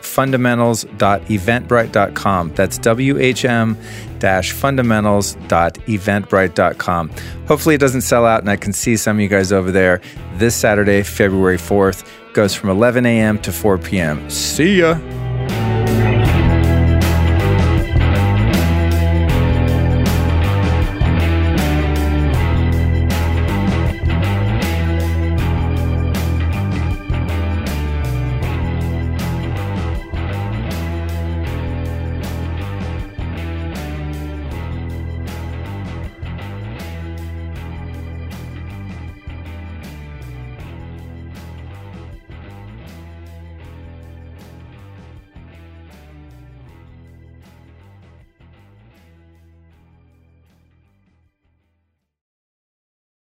fundamentals.eventbrite.com. That's whm fundamentals.eventbrite.com. Hopefully, it doesn't sell out, and I can see some of you guys over there this Saturday, February 4th. Goes from 11 a.m. to 4 p.m. See ya.